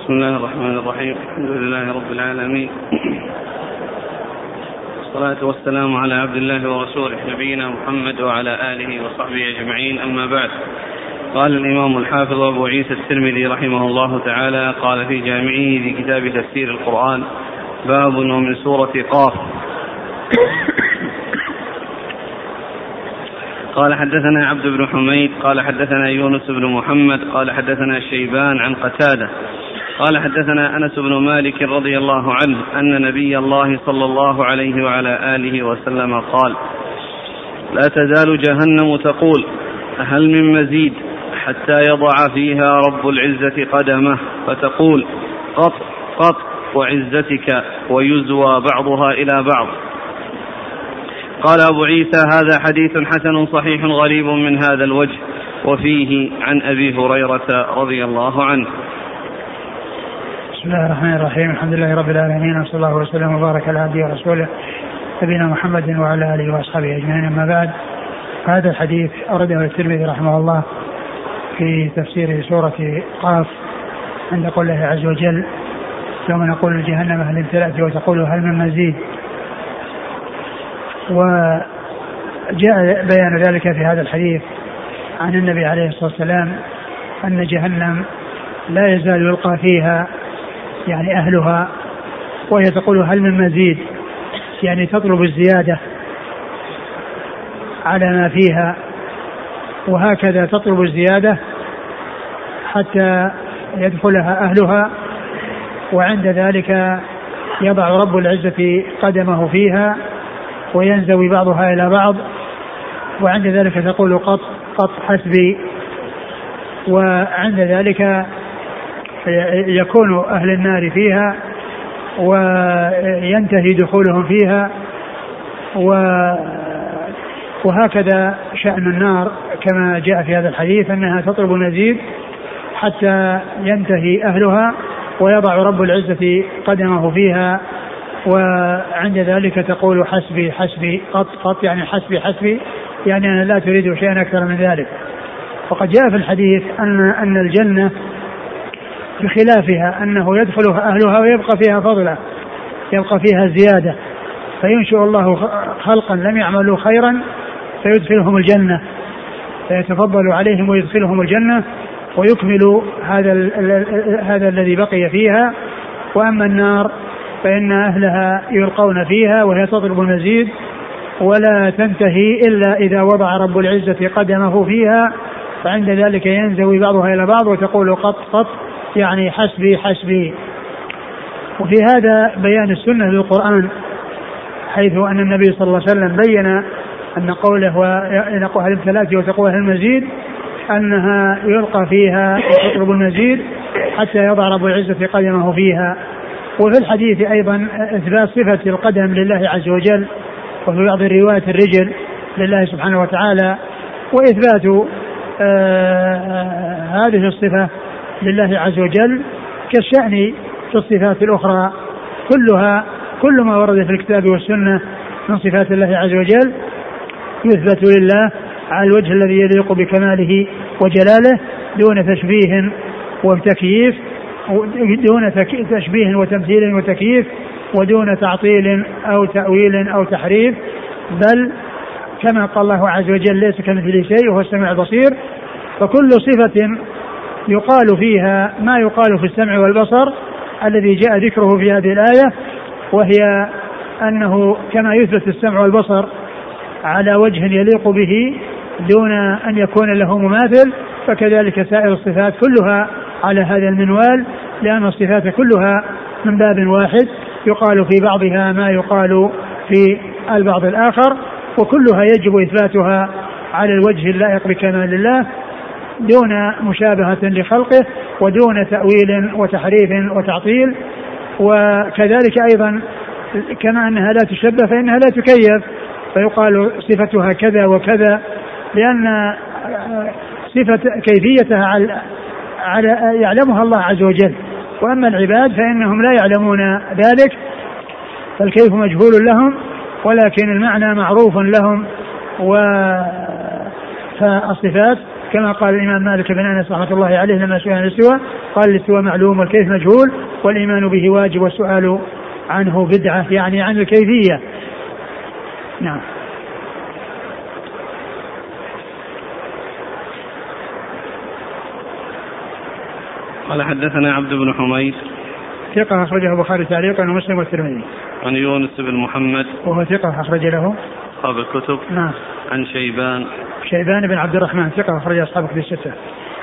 بسم الله الرحمن الرحيم. الحمد لله رب العالمين. والصلاة والسلام على عبد الله ورسوله نبينا محمد وعلى آله وصحبه أجمعين. أما بعد قال الإمام الحافظ أبو عيسى الترمذي رحمه الله تعالى قال في جامعه في كتاب تفسير القرآن باب ومن سورة قاف. قال حدثنا عبد بن حميد قال حدثنا يونس بن محمد قال حدثنا شيبان عن قتادة. قال حدثنا أنس بن مالك رضي الله عنه أن نبي الله صلى الله عليه وعلى آله وسلم قال لا تزال جهنم تقول هل من مزيد حتى يضع فيها رب العزة قدمه فتقول قط قط وعزتك ويزوى بعضها إلى بعض. قال أبو عيسى هذا حديث حسن صحيح غريب من هذا الوجه وفيه عن أبي هريرة رضي الله عنه. بسم الله الرحمن الرحيم. الحمد لله رب العالمين وصلى الله وسلم وبارك على عبده ورسوله نبينا محمد وعلى آله وأصحابه أجمعين. أما بعد هذا الحديث أورده الترمذي رحمه الله في تفسير سورة قاف عند قوله عز وجل يوم نقول لجهنم هل امتلأت وتقول هل من مزيد؟ وجاء بيان ذلك في هذا الحديث عن النبي عليه الصلاة والسلام أن جهنم لا يزال يلقى فيها يعني أهلها وهي تقول هل من مزيد؟ يعني تطلب الزيادة على ما فيها وهكذا تطلب الزيادة حتى يدخلها أهلها وعند ذلك يضع رب العزة قدمه فيها وينزوي بعضها إلى بعض وعند ذلك تقول قط قط حسبي وعند ذلك يكون أهل النار فيها وينتهي دخولهم فيها و وهكذا شأن النار كما جاء في هذا الحديث أنها تطلب المزيد حتى ينتهي أهلها ويضع رب العزة قدمه فيها وعند ذلك تقول حسبي حسبي قط قط يعني حسبي حسبي يعني أنا لا تريد شيئا أكثر من ذلك. وقد جاء في الحديث أن أن الجنة بخلافها أنه يدخلها أهلها ويبقى فيها فضلة يبقى فيها زيادة. فينشئ الله خلقا لم يعملوا خيرا فيدخلهم الجنة فيتفضل عليهم ويدخلهم الجنة ويكمل هذا هذا الذي بقي فيها. وأما النار فإن أهلها يلقون فيها وهي تطلب المزيد ولا تنتهي إلا إذا وضع رب العزة قدمه فيها فعند ذلك ينزوي بعضها إلى بعض وتقول قط قط يعني حسبي حسبي. وفي هذا بيان السنة للقرآن حيث أن النبي صلى الله عليه وسلم بين أن قوله هل الثلاث وتقوى المزيد أنها يلقى فيها وتطلب المزيد حتى يضع رب العزة قدمه فيها. وفي الحديث أيضا إثبات صفة القدم لله عز وجل وفي بعض الروايات الرجل لله سبحانه وتعالى. وإثبات آه هذه الصفة لله عز وجل كالشأن في الصفات الأخرى. كلها كل ما ورد في الكتاب والسنة من صفات الله عز وجل يثبت لله على الوجه الذي يليق بكماله وجلاله دون تشبيه وتكييف دون تشبيه وتمثيل وتكييف ودون تعطيل أو تأويل أو تحريف. بل كما قال الله عز وجل ليس كمثله شيء وهو السميع البصير. فكل صفة يقال فيها ما يقال في السمع والبصر الذي جاء ذكره في هذه الآية وهي أنه كما يثبت السمع والبصر على وجه يليق به دون أن يكون له مماثل فكذلك سائر الصفات كلها على هذا المنوال لأن الصفات كلها من باب واحد يقال في بعضها ما يقال في البعض الآخر وكلها يجب إثباتها على الوجه اللائق بكمال الله. دون مشابهة لخلقه ودون تأويل وتحريف وتعطيل. وكذلك أيضا كما أنها لا تشبه فإنها لا تكيف فيقال صفتها كذا وكذا لأن صفة كيفيتها على على يعلمها الله عز وجل. وأما العباد فإنهم لا يعلمون ذلك فالكيف مجهول لهم ولكن المعنى معروف لهم و فالصفات كما قال الإمام مالك بن أنس رحمة الله عليه لما سئل عن الاستواء قال الاستواء معلوم والكيف مجهول والإيمان به واجب والسؤال عنه بدعة يعني عن الكيفية. نعم. قال حدثنا عبد بن حميد. ثقة أخرجه البخاري تعليقا ومسلم والترمذي. عن يونس بن محمد. وهو ثقة أخرج له. أصحاب الكتب. نعم. عن شيبان شيبان بن عبد الرحمن ثقة أخرج أصحاب الكتب الستة.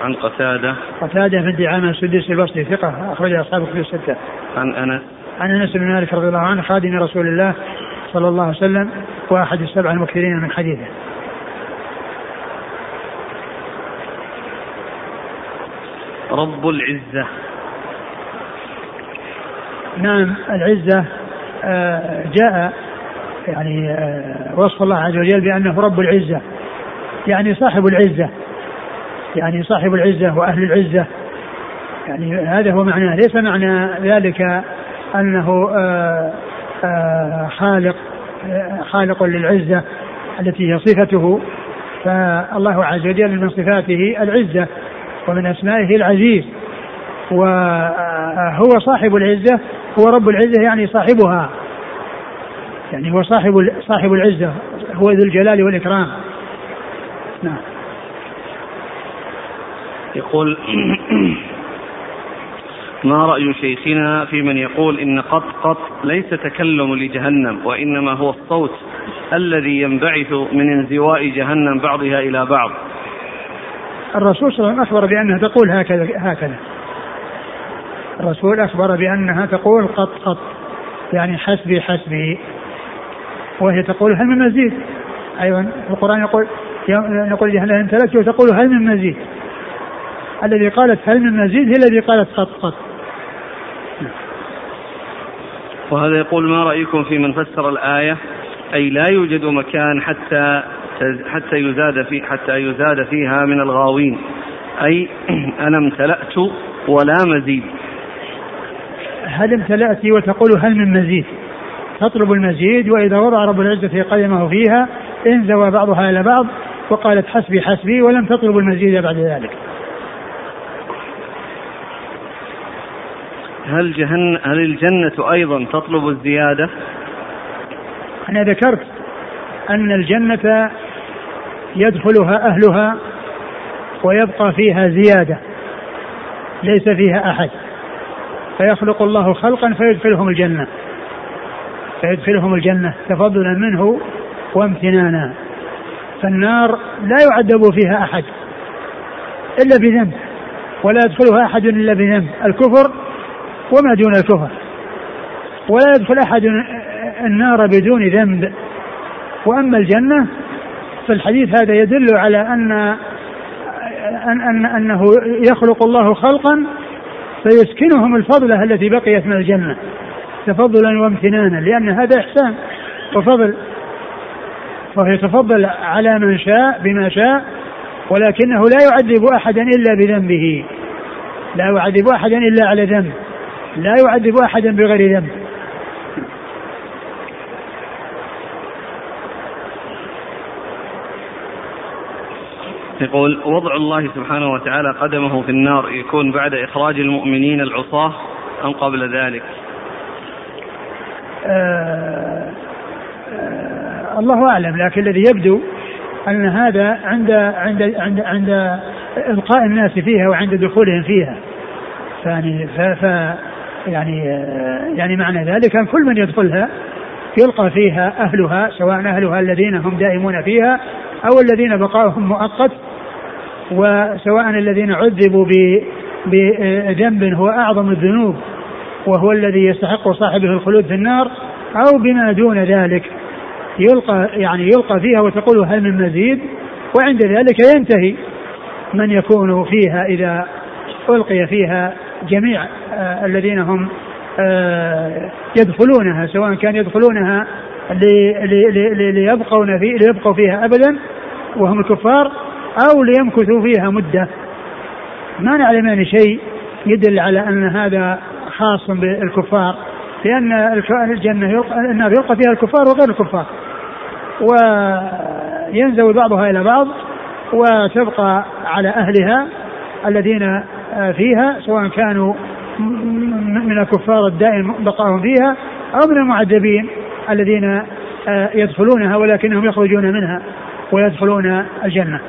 عن قتادة قتادة بن دعامة السديسي البصري ثقة أخرج أصحاب الكتب الستة. عن أنس عن أنس بن مالك رضي الله عنه خادم رسول الله صلى الله عليه وسلم وأحد السبع المكثرين من حديثه. رب العزة نعم العزة آه، جاء يعني آه، وصف الله عز وجل بأنه رب العزة يعني صاحب العزة يعني صاحب العزة وأهل العزة. يعني هذا هو معناه ليس معنى ذلك أنه آه، خالق خالق للعزة التي هي صفته. فالله عز وجل من صفاته العزة ومن أسمائه العزيز وهو صاحب العزة هو رب العزة يعني صاحبها. يعني هو صاحب صاحب العزة هو ذو الجلال والإكرام. نعم. يقول ما رأي شيخنا في من يقول إن قط قط ليس تكلم لجهنم وإنما هو الصوت الذي ينبعث من انزواء جهنم بعضها إلى بعض. الرسول صلى الله عليه وسلم أخبر بأنها تقول هكذا هكذا. الرسول أخبر بأنها تقول قط قط يعني حسبي حسبي. وهي تقول هل من مزيد؟ أيضا القرآن يقول يقول جهنم امتلكت وتقول هل من مزيد؟ الذي قالت هل من مزيد هي الذي قالت قط قط. وهذا يقول ما رأيكم في من فسر الآية؟ أي لا يوجد مكان حتى حتى يزاد في حتى يزاد فيها من الغاوين. أي أنا امتلأت ولا مزيد. هل امتلأت وتقول هل من مزيد؟ تطلب المزيد وإذا وضع رب العزة قدمه فيها انزوى بعضها إلى بعض وقالت حسبي حسبي ولم تطلب المزيد بعد ذلك. هل جهن هل الجنة أيضا تطلب الزيادة؟ أنا ذكرت أن الجنة يدخلها أهلها ويبقى فيها زيادة ليس فيها أحد. فيخلق الله خلقا فيدخلهم الجنة. فيدخلهم الجنة تفضلا منه وامتنانا. فالنار لا يعذب فيها أحد إلا بذنب ولا يدخلها أحد إلا بذنب. الكفر وما دون الكفر ولا يدخل أحد النار بدون ذنب. وأما الجنة فالحديث هذا يدل على أن أن, أن أنه يخلق الله خلقا فيسكنهم الفضلة التي بقيت من الجنة. تفضلا وامتنانا لأن هذا إحسان. وفضل فهو يتفضل على من شاء بما شاء ولكنه لا يعذب أحدا إلا بذنبه. لا يعذب أحدا إلا على ذنب. لا يعذب أحدا بغير ذنب. يقول وضع الله سبحانه وتعالى قدمه في النار يكون بعد إخراج المؤمنين العصاة أم قبل ذلك؟ آه آه الله أعلم لكن الذي يبدو أن هذا عند عند عند عند إلقاء الناس فيها وعند دخولهم فيها. يعني ف, ف يعني آه يعني معنى ذلك أن كل من يدخلها يلقى فيها أهلها سواء أهلها الذين هم دائمون فيها أو الذين بقاؤهم مؤقت وسواء الذين عذبوا بذنب هو أعظم الذنوب. وهو الذي يستحق صاحبه الخلود في النار أو بما دون ذلك. يلقى يعني يلقى فيها وتقول هل من مزيد؟ وعند ذلك ينتهي من يكون فيها إذا ألقي فيها جميع آه الذين هم آه يدخلونها سواء كان يدخلونها ليبقون في ليبقوا فيها أبدا وهم الكفار أو ليمكثوا فيها مدة. ما نعلم شيء يدل على أن هذا خاص بالكفار لأن الجنة يلقى النار يلقى فيها الكفار وغير الكفار. وينزوي بعضها إلى بعض وتبقى على أهلها الذين فيها سواء كانوا من الكفار الدائم بقاهم فيها أو من المعذبين الذين يدخلونها ولكنهم يخرجون منها ويدخلون الجنة.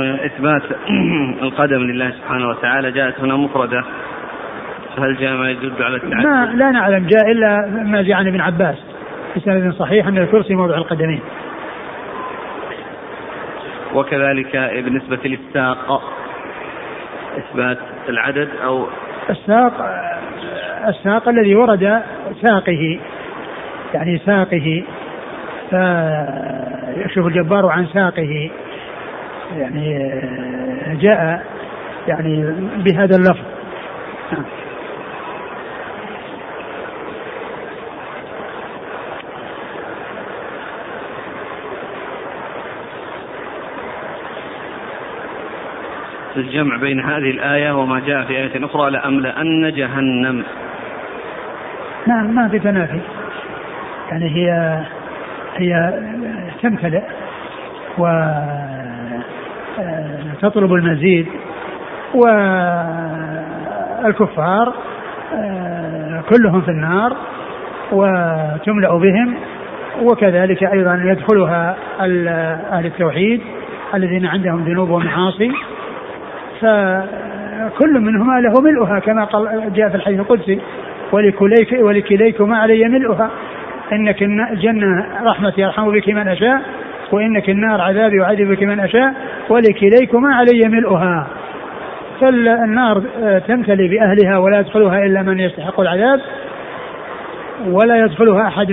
إثبات القدم لله سبحانه وتعالى. جاءت هنا مفردة. هل جاء ما يدل على التعدد؟ ما لا نعلم. جاء إلا ما جاء عن ابن عباس. بسند صحيح أن الكرسي موضع القدمين. وكذلك بالنسبة للساق إثبات العدد أو الساق الساق الذي ورد ساقه يعني ساقه فيكشف الجبار عن ساقه. يعني جاء يعني بهذا اللفظ. الجمع بين هذه الآية وما جاء في آية أخرى لأملأن جهنم. نعم ما في تنافي. يعني هي هي تمتلئ و تطلب المزيد. والكفار كلهم في النار وتملأ بهم وكذلك أيضا يدخلها أهل التوحيد الذين عندهم ذنوب ومعاصي. فكل منهما له ملؤها كما قال جاء في الحديث القدسي ولكليك ولكليكما علي ملؤها. إنك الجنة رحمتي أرحم بك من أشاء وإنك النار عذابي اعذب بك من أشاء. ولكليكما علي ملؤها. فالنار تمتلي بأهلها ولا يدخلها إلا من يستحق العذاب ولا يدخلها أحد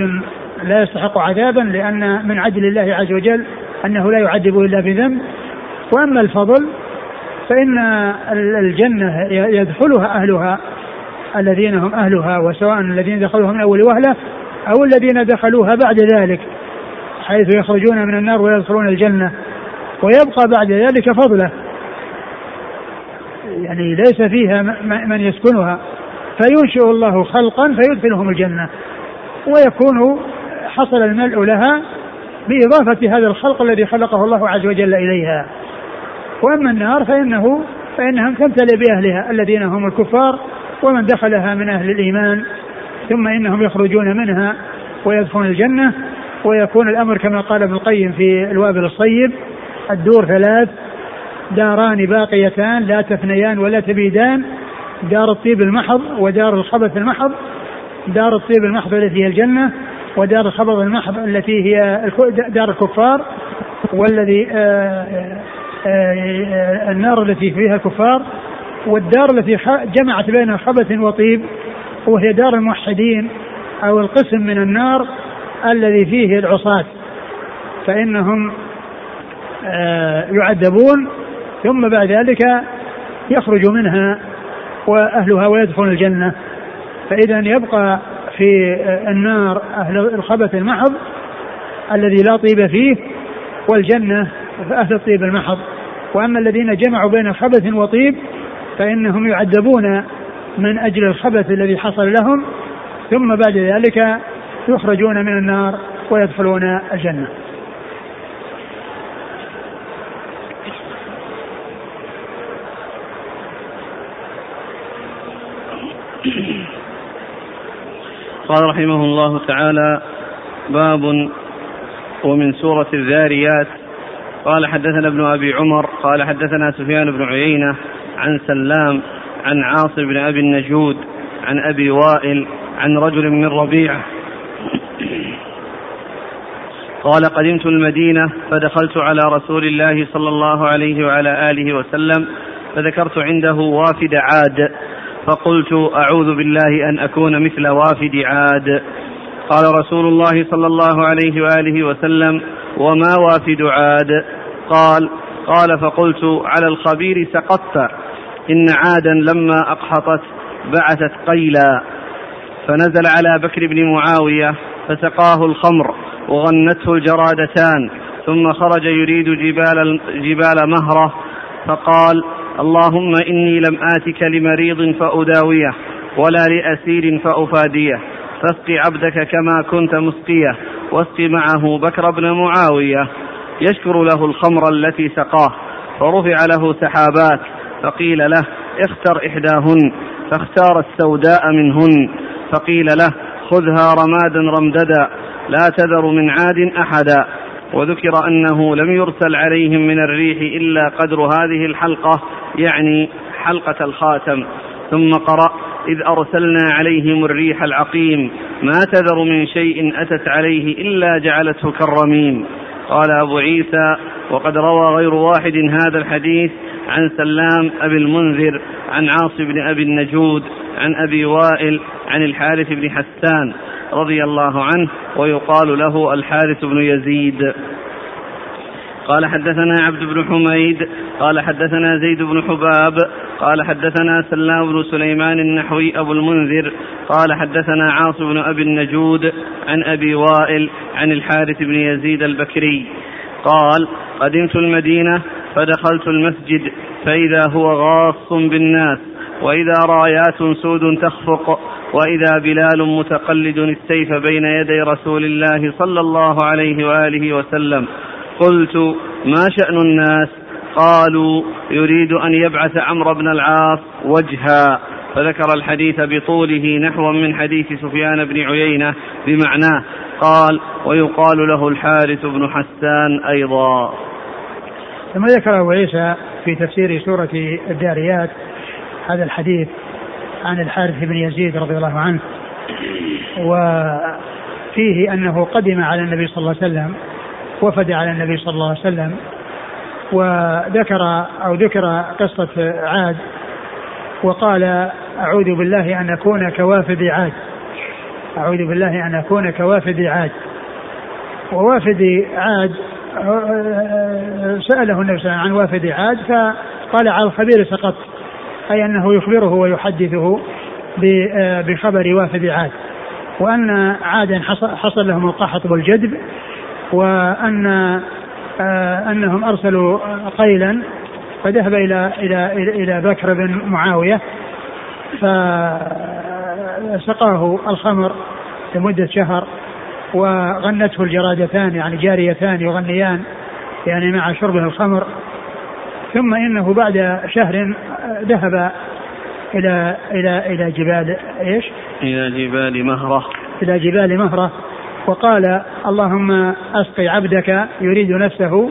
لا يستحق عذابا لأن من عدل الله عز وجل أنه لا يعذب إلا بذنب. وأما الفضل فإن الجنة يدخلها أهلها الذين هم أهلها وسواء الذين دخلوها من أول وهلة أو الذين دخلوها بعد ذلك حيث يخرجون من النار ويدخلون الجنة. ويبقى بعد ذلك فضله. يعني ليس فيها من يسكنها. فينشئ الله خلقا فيدخلهم الجنة. ويكون حصل الملء لها بإضافة هذا الخلق الذي خلقه الله عز وجل إليها. وأما النار فانه فإنها تمتلئ بأهلها الذين هم الكفار ومن دخلها من أهل الإيمان. ثم إنهم يخرجون منها ويدخلون الجنة. ويكون الأمر كما قال ابن القيم في الوابل الصيب. الدور ثلاث. داران باقيتان لا تفنيان ولا تبيدان. دار الطيب المحض ودار الخبث المحض. دار الطيب المحض التي هي الجنة ودار الخبث المحض التي هي دار الكفار والذي آه آه، النار التي فيها الكفار والدار التي جمعت بين خبث وطيب وهي دار الموحدين أو القسم من النار الذي فيه العصاة. فإنهم آه، يعذبون ثم بعد ذلك يخرج منها وأهلها ويدخلون الجنة. فإذا يبقى في النار أهل الخبث المحض الذي لا طيب فيه والجنة أهل الطيب المحض. وأما الذين جمعوا بين خبث وطيب فإنهم يعذبون من أجل الخبث الذي حصل لهم ثم بعد ذلك يخرجون من النار ويدخلون الجنة. قال رحمه الله تعالى باب ومن سورة الذاريات. قال حدثنا ابن أبي عمر قال حدثنا سفيان بن عيينة عن سلام عن عاصم بن أبي النجود عن أبي وائل عن رجل من ربيعة. قال قدمت المدينة فدخلت على رسول الله صلى الله عليه وعلى آله وسلم فذكرت عنده وافد عاد. فقلت أعوذ بالله أن أكون مثل وافد عاد. قال رسول الله صلى الله عليه وآله وسلم وما وافد عاد؟ قال قال فقلت على الخبير سقطت إن عادا لما أقحطت بعثت قيلا. فنزل على بكر بن معاوية فسقاه الخمر وغنته الجرادتان ثم خرج يريد جبال, جبال مهرة فقال اللهم إني لم آتك لمريض فأداويه ولا لأسير فأفاديه. فاسق عبدك كما كنت مسقيه واسق معه بكر بن معاوية. يشكر له الخمر التي سقاه فرفع له سحابات فقيل له اختر إحداهن فاختار السوداء منهن. فقيل له خذها رمادا رمددا لا تذر من عاد أحدا. وذكر أنه لم يرسل عليهم من الريح إلا قدر هذه الحلقة يعني حلقة الخاتم. ثم قرأ إذ أرسلنا عليهم الريح العقيم ما تذر من شيء أتت عليه إلا جعلته كالرميم. قال أبو عيسى وقد روى غير واحد هذا الحديث عن سلام أبي المنذر عن عاص بن أبي النجود عن أبي وائل عن الحارث بن حسان. رضي الله عنه ويقال له الحارث بن يزيد. قال حدثنا عبد بن حميد قال حدثنا زيد بن حباب قال حدثنا سلام بن سليمان النحوي أبو المنذر قال حدثنا عاص بن أبي النجود عن أبي وائل عن الحارث بن يزيد البكري. قال قدمت المدينة فدخلت المسجد فإذا هو غاص بالناس. وإذا رايات سود تخفق وإذا بلال متقلد السيف بين يدي رسول الله صلى الله عليه وآله وسلم. قلت ما شأن الناس؟ قالوا يريد أن يبعث عمرو بن العاص وجها. فذكر الحديث بطوله نحو من حديث سفيان بن عيينة بمعناه. قال ويقال له الحارث بن حسان أيضا. ثم ذكر أبو عيسى في تفسير سورة الداريات هذا الحديث عن الحارث بن يزيد رضي الله عنه وفيه أنه قدم على النبي صلى الله عليه وسلم وفد على النبي صلى الله عليه وسلم وذكر أو ذكر قصة عاد وقال أعوذ بالله أن أكون كوافد عاد أعوذ بالله أن أكون كوافد عاد. ووافد عاد سأله النبي صلى الله عليه وسلم عن وافد عاد فقال على الخبير سقط أي أنه يخبره ويحدثه بخبر وافد عاد وأن عادا حصل لهم القحط والجدب وأن آه، أنهم أرسلوا قيلا فذهب إلى إلى إلى بكر بن معاوية فسقاه الخمر لمدة شهر وغنته الجرادتان يعني جاريتان يغنيان يعني مع شربه الخمر. ثم إنه بعد شهر ذهب إلى إلى إلى جبال إيش؟ إلى جبال مهرة. إلى جبال مهرة. وقال اللهم أسقي عبدك يريد نفسه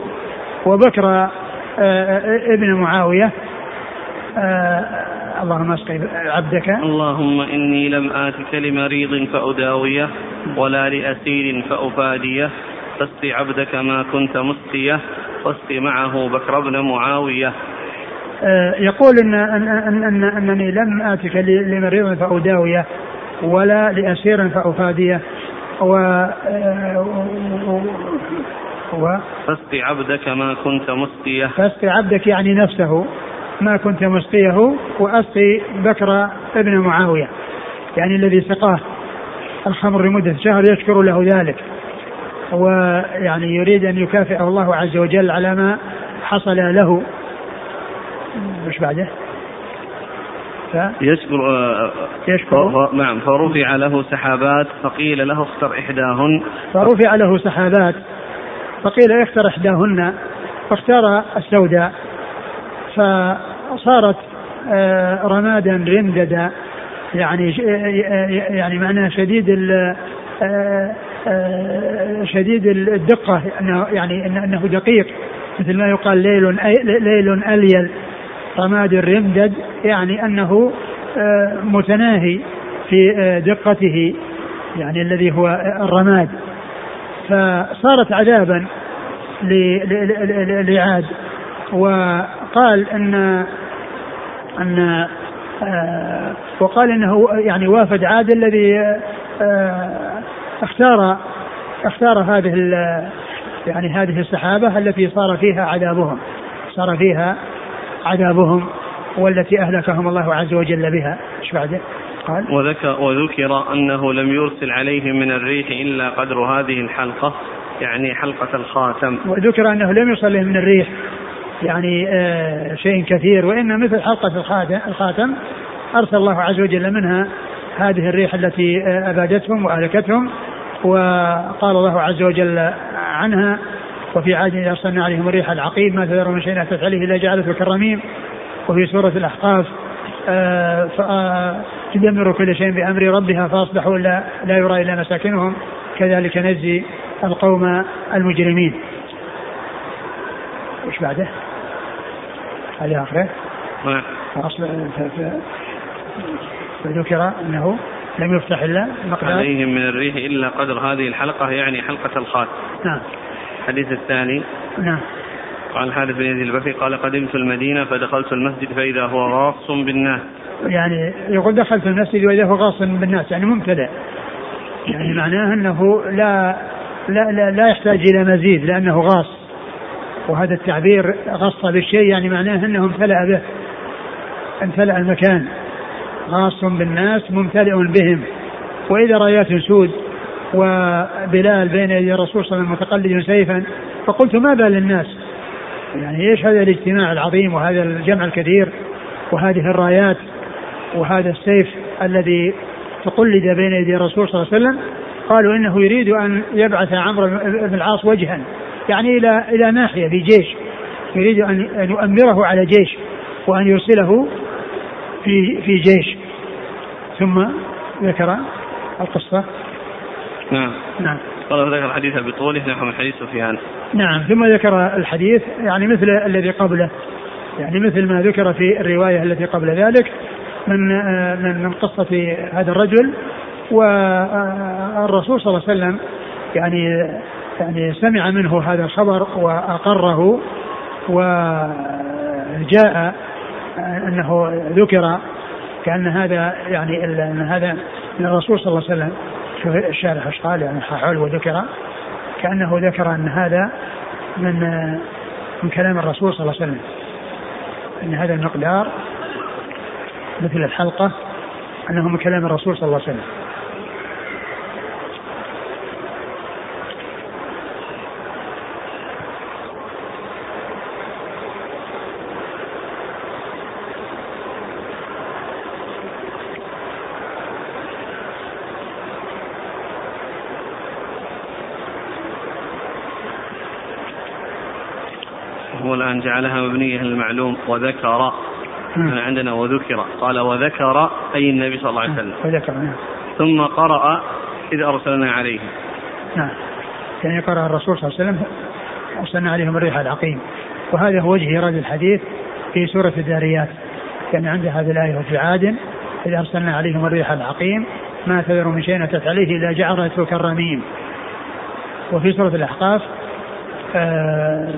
وبكر آه، آه، ابن معاوية. آه، اللهم أسقي عبدك. اللهم إني لم اتك لمريض فأداويه ولا لأسير فافاديه فاسق عبدك ما كنت مسقيه. واسق معه بكر بن معاوية. يقول إن, أن, أن, أن أنني لم آتك لمريض فأداويه ولا لأسير فأفاديه. و و فاسق عبدك ما كنت مسقيه. فاسق عبدك يعني نفسه ما كنت مسقيه وأسقي بكر ابن معاوية يعني الذي سقاه. الخمر لمدة شهر يشكر له ذلك. ويعني يريد أن يكافئه الله عز وجل على ما حصل له. مش بعده؟ ف... يشكر آه، يشكر. ف... نعم فرفع له سحابات فقيل له اختر إحداهن. فرفع له سحابات فقيل اختر إحداهن فاختار السوداء فصارت آه، رمادا رنددا يعني يعني معناه شديد آه، شديد الدقة إنه يعني إنه دقيق مثل ما يقال ليل ليل أليل. رماد الرمدد يعني أنه آه، متناهي في آه، دقته يعني الذي هو الرماد. فصارت عذابا لعاد. وقال إن إن آه، وقال إنه يعني وافد عاد الذي اختار اختار هذه يعني هذه السحابة التي صار فيها عذابهم. صار فيها عذابهم والتي أهلكهم الله عز وجل بها. إيش بعده؟ قال وذكر, وذكر أنه لم يرسل عليهم من الريح إلا قدر هذه الحلقة يعني حلقة الخاتم. وذكر أنه لم يصل من الريح يعني آه شيء كثير وإن مثل حلقة الخاتم, الخاتم أرسل الله عز وجل منها هذه الريح التي أبادتهم وأهلكتهم وقال الله عز وجل عنها وفي عاد أرسلنا عليهم الريح العقيم ما تذر من شيء أتت عليه إلا جعلته كالرميم. وفي سورة الأحقاف آه، آه، تدمر كل شيء بأمر ربها فأصبحوا لا, لا يرى إلا مساكنهم. كذلك نجزي القوم المجرمين. وش بعده؟ هذه آخرة؟ نعم فذكر أنه لم يفتح إلا مقدار. عليهم من الريح إلا قدر هذه الحلقة يعني حلقة الخات نعم. الحديث الثاني. نعم. قال الحارث بن يزيد البكري قال قدمت المدينة فدخلت المسجد فإذا هو غاص بالناس. يعني يقول دخلت المسجد وإذا هو غاص بالناس يعني ممتلئ. يعني معناه أنه لا لا لا, لا يحتاج إلى مزيد لأنه غاص. وهذا التعبير غص بالشيء يعني معناه أنه امتلأ به امتلأ المكان. غاص بالناس ممتلئ بهم. وإذا رايات سود وبلال بين يدي الرسول صلى الله عليه وسلم متقلد سيفا فقلت ما بال الناس يعني إيش هذا الاجتماع العظيم وهذا الجمع الكثير وهذه الرايات وهذا السيف الذي تقلد بين يدي الرسول صلى الله عليه وسلم؟ قالوا إنه يريد أن يبعث عمرو بن العاص وجها يعني إلى إلى ناحية بجيش يريد أن أن يؤمره على جيش وأن يرسله في في جيش. ثم ذكر القصة. نعم. نعم. قال ذكر الحديث بطوله نحو من حديث سفيان. نعم ثم ذكر الحديث يعني مثل الذي قبله. يعني مثل ما ذكر في الرواية التي قبل ذلك من من من قصة هذا الرجل والرسول صلى الله عليه وسلم يعني يعني سمع منه هذا الخبر وأقره وجاء أنه ذكر كأن هذا يعني أن هذا من الرسول صلى الله عليه وسلم الشارح إيش قال يعني حول وذكر كأنه ذكر أن هذا من من كلام الرسول صلى الله عليه وسلم. إن هذا المقدار مثل الحلقة أنه من كلام الرسول صلى الله عليه وسلم. الآن جعلها مبنية للمعلوم وذكر. عندنا وذكر. قال وذكر أي النبي صلى الله عليه وسلم. وذكر نعم. ثم قرأ إذ أرسلنا عليه نعم. يعني قرأ الرسول صلى الله عليه وسلم أرسلنا عليهم الريح العقيم. وهذا هو وجه إيراد الحديث في سورة الذاريات كان عند هذه الآية وفي عاد إذ أرسلنا عليهم الريح العقيم ما تذر من شيء أتت عليه إلا جعلته كالرميم وفي سورة الأحقاف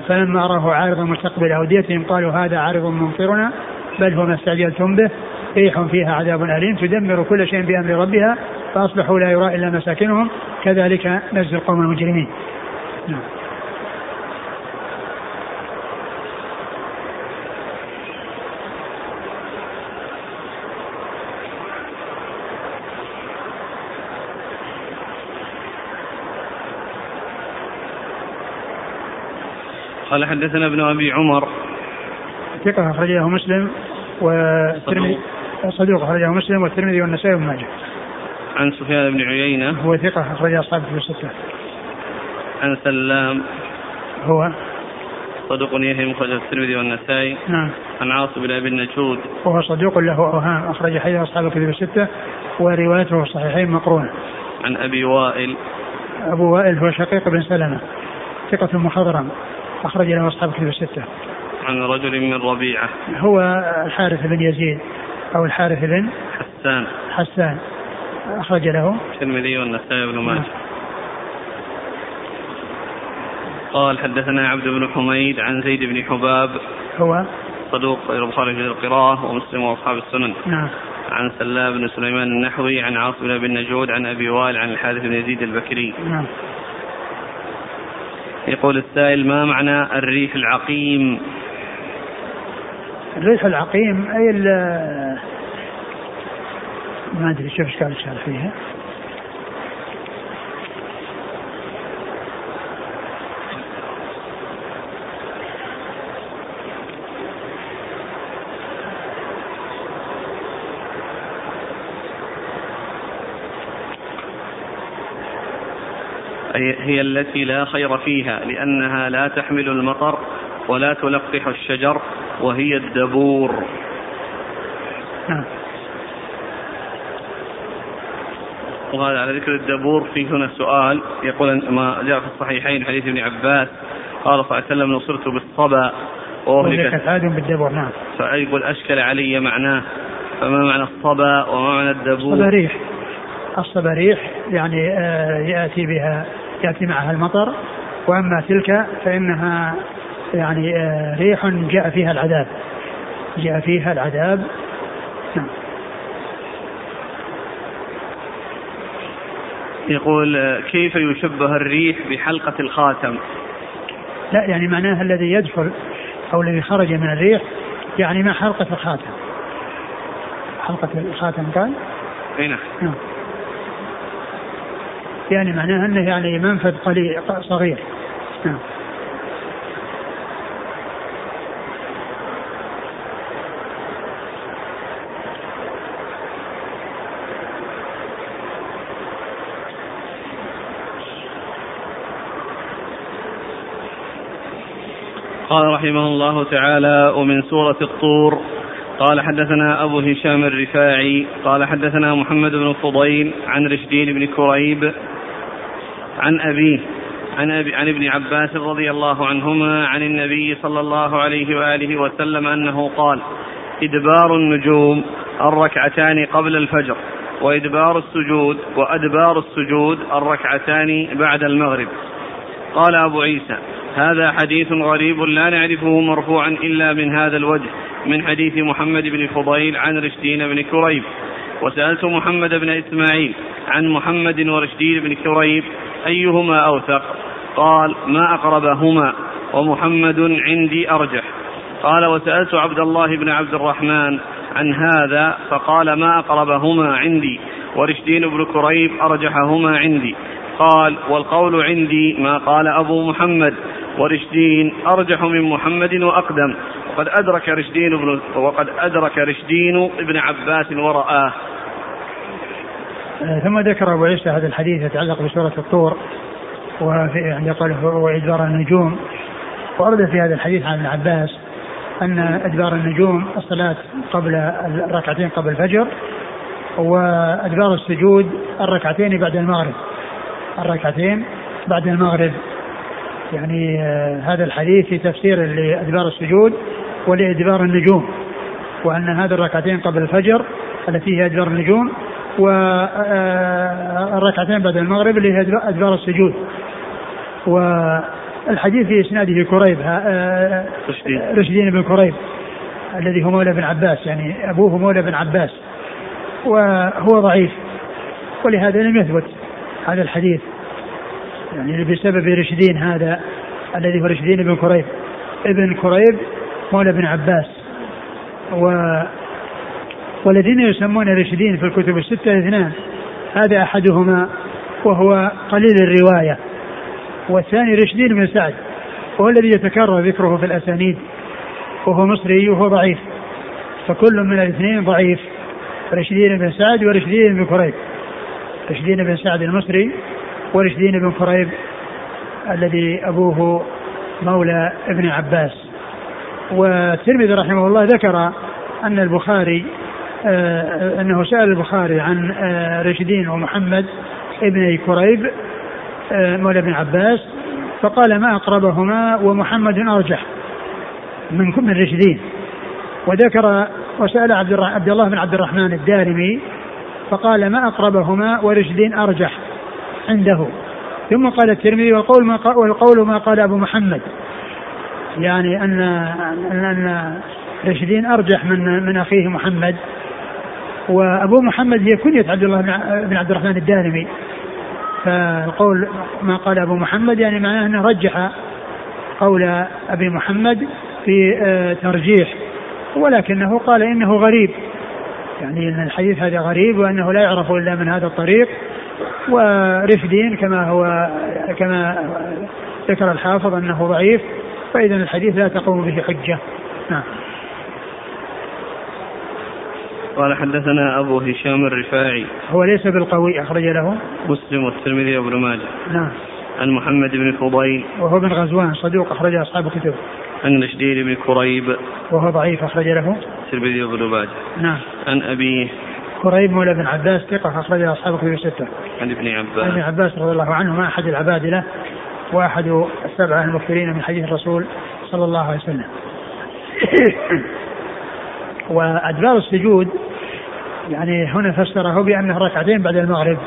فلما راه عارضا مستقبل أوديتهم قالوا هذا عارض ممطرنا بل هو ما استعجلتم به ريح فيها عذاب أليم تدمر كل شيء بأمر ربها فأصبحوا لا يرى إلا مساكنهم كذلك نجزي القوم المجرمين. نعم. قال حدثنا ابن أبي عمر ثقة أخرجه مسلم والترمذي صدوق أخرجه مسلم والترمذي والنسائي وابن ماجه. عن سفيان بن عيينة هو ثقة أخرج أصحابه في الستة. عن سلام هو صدوق يهم أخرج الترمذي والنسائي. نعم. عن عاصم بن أبي النجود. وهو صدوق له أوهام أخرج حديث أصحاب الكتب الستة وروايته في الصحيحين مقرونة. عن أبي وائل. أبو وائل هو شقيق بن سلمة ثقة مخضرم أخرج له أصحاب الكتب الستة. عن رجل من ربيعة. هو الحارث بن يزيد أو الحارث بن حسان. حسان أخرج له. الترمذي والنسائي بن ماجه. قال حدثنا عبد بن حميد عن زيد بن حباب هو صدوق البخاري في القراءة ومسلم وأصحاب السنن. نعم. عن سلام بن سليمان النحوي عن عاصم بن النجود عن أبي وائل عن الحارث بن يزيد البكري. نعم. يقول السائل ما معنى الريح العقيم؟ الريح العقيم أي ما أدري شوف إيش كان فيها. هي التي لا خير فيها لأنها لا تحمل المطر ولا تلقح الشجر وهي الدبور. نعم. وهذا على ذكر الدبور في هنا سؤال يقول ما جاء في الصحيحين حديث ابن عباس قال صلى الله عليه وسلم نصرت بالصبا وأهلكت عاد بالدبور نعم. فيقول أشكل علي معناه فما معنى الصبا وما معنى الدبور؟ الصباريح الصباريح يعني آه، يأتي بها يأتي معها المطر وأما تلك فإنها يعني آه، ريح جاء فيها العذاب. جاء فيها العذاب. نعم. يقول كيف يشبه الريح بحلقة الخاتم؟ لا يعني معناها الذي يدخل أو الذي خرج من الريح يعني ما حلقة الخاتم؟ حلقة الخاتم قال أي نعم, نعم. يعني معناها أنه يعني منفذ قليل صغير. نعم. قال رحمه الله تعالى ومن سورة الطور قال حدثنا أبو هشام الرفاعي قال حدثنا محمد بن فضيل عن رشدين بن كريب عن أبيه عن, أبي عن ابن عباس رضي الله عنهما عن النبي صلى الله عليه وآله وسلم أنه قال إدبار النجوم الركعتان قبل الفجر وإدبار السجود وأدبار السجود الركعتان بعد المغرب. قال أبو عيسى هذا حديث غريب لا نعرفه مرفوعا إلا من هذا الوجه من حديث محمد بن فضيل عن رشدين بن كريب. وسألت محمد بن إسماعيل عن محمد ورشدين بن كريب أيهما أوثق؟ قال ما أقربهما ومحمد عندي أرجح. قال وسألت عبد الله بن عبد الرحمن عن هذا فقال ما أقربهما عندي ورشدين بن كريب أرجحهما عندي. قال والقول عندي ما قال أبو محمد ورشدين أرجح من محمد وأقدم. وقد أدرك رشدين بن وقد أدرك رشدين ابن عباس ورآه. آه، ثم ذكر أبو عيسى هذا الحديث يتعلق بسورة الطور وفي يعني قال وإدبار النجوم. ورد في هذا الحديث عن ابن عباس أن إدبار النجوم الصلاة قبل الركعتين قبل الفجر وإدبار السجود الركعتين بعد المغرب. الركعتين بعد المغرب. يعني آه، هذا الحديث في تفسير لأدبار السجود ولإدبار النجوم وأن هذه الركعتين قبل الفجر التي هي أدبار النجوم والركعتين بعد المغرب اللي هي أدبار السجود. والحديث في إسناده كريب آه، رشدين. بن كريب الذي هو مولى بن عباس يعني أبوه مولى بن عباس وهو ضعيف. ولهذا لم يثبت هذا الحديث يعني بسبب رشدين هذا الذي هو رشدين بن كريب. ابن كريب مولى بن عباس و والذين يسمون رشدين في الكتب الستة اثنان هذا أحدهما وهو قليل الرواية والثاني رشدين بن سعد وهو الذي يتكرر ذكره في الأسانيد وهو مصري وهو ضعيف فكل من الاثنين ضعيف رشدين بن سعد ورشدين بن كريب رشدين بن سعد المصري ورشدين بن كريب الذي أبوه مولى ابن عباس. والترمذي رحمه الله ذكر أن البخاري آه أنه سأل البخاري عن آه رشدين ومحمد ابن كريب آه مولى ابن عباس فقال ما أقربهما ومحمد أرجح من من رشدين وذكر وسأل عبد, عبد الله بن عبد الرحمن الدارمي فقال ما أقربهما ورشدين أرجح عنده. ثم قال الترمذي والقول ما قال والقول ما قال أبو محمد. يعني أن أن رشدين أرجح من من أخيه محمد. وأبو محمد هي كنية عبد الله بن عبد الرحمن الدارمي. فالقول ما قال أبو محمد يعني معناه أنه رجح قول أبي محمد في آه، ترجيح ولكنه قال إنه غريب. يعني إن الحديث هذا غريب وأنه لا يعرف إلا من هذا الطريق. ورفدين كما هو كما ذكر الحافظ أنه ضعيف. فاذا الحديث لا تقوم به حجة. نعم. قال حدثنا أبو هشام الرفاعي. هو ليس بالقوي أخرج له. مسلم والترمذي وابن ماجه. نعم. عن محمد بن فضيل. وهو بن غزوان صدوق أخرج أصحاب الكتب. عن رشدين بن كريب. وهو ضعيف أخرج له. الترمذي وابن ماجه. نعم. عن أبيه كريب مولى بن عباس ثقة أخرج أصحاب الكتب الستة. عن ابن عن ابن عباس عباس رضي الله عنهما أحد العبادلة وأحد السبعة المكثرين من حديث الرسول صلى الله عليه وسلم. وأدبار السجود يعني هنا فسره بأنه ركعتين بعد المغرب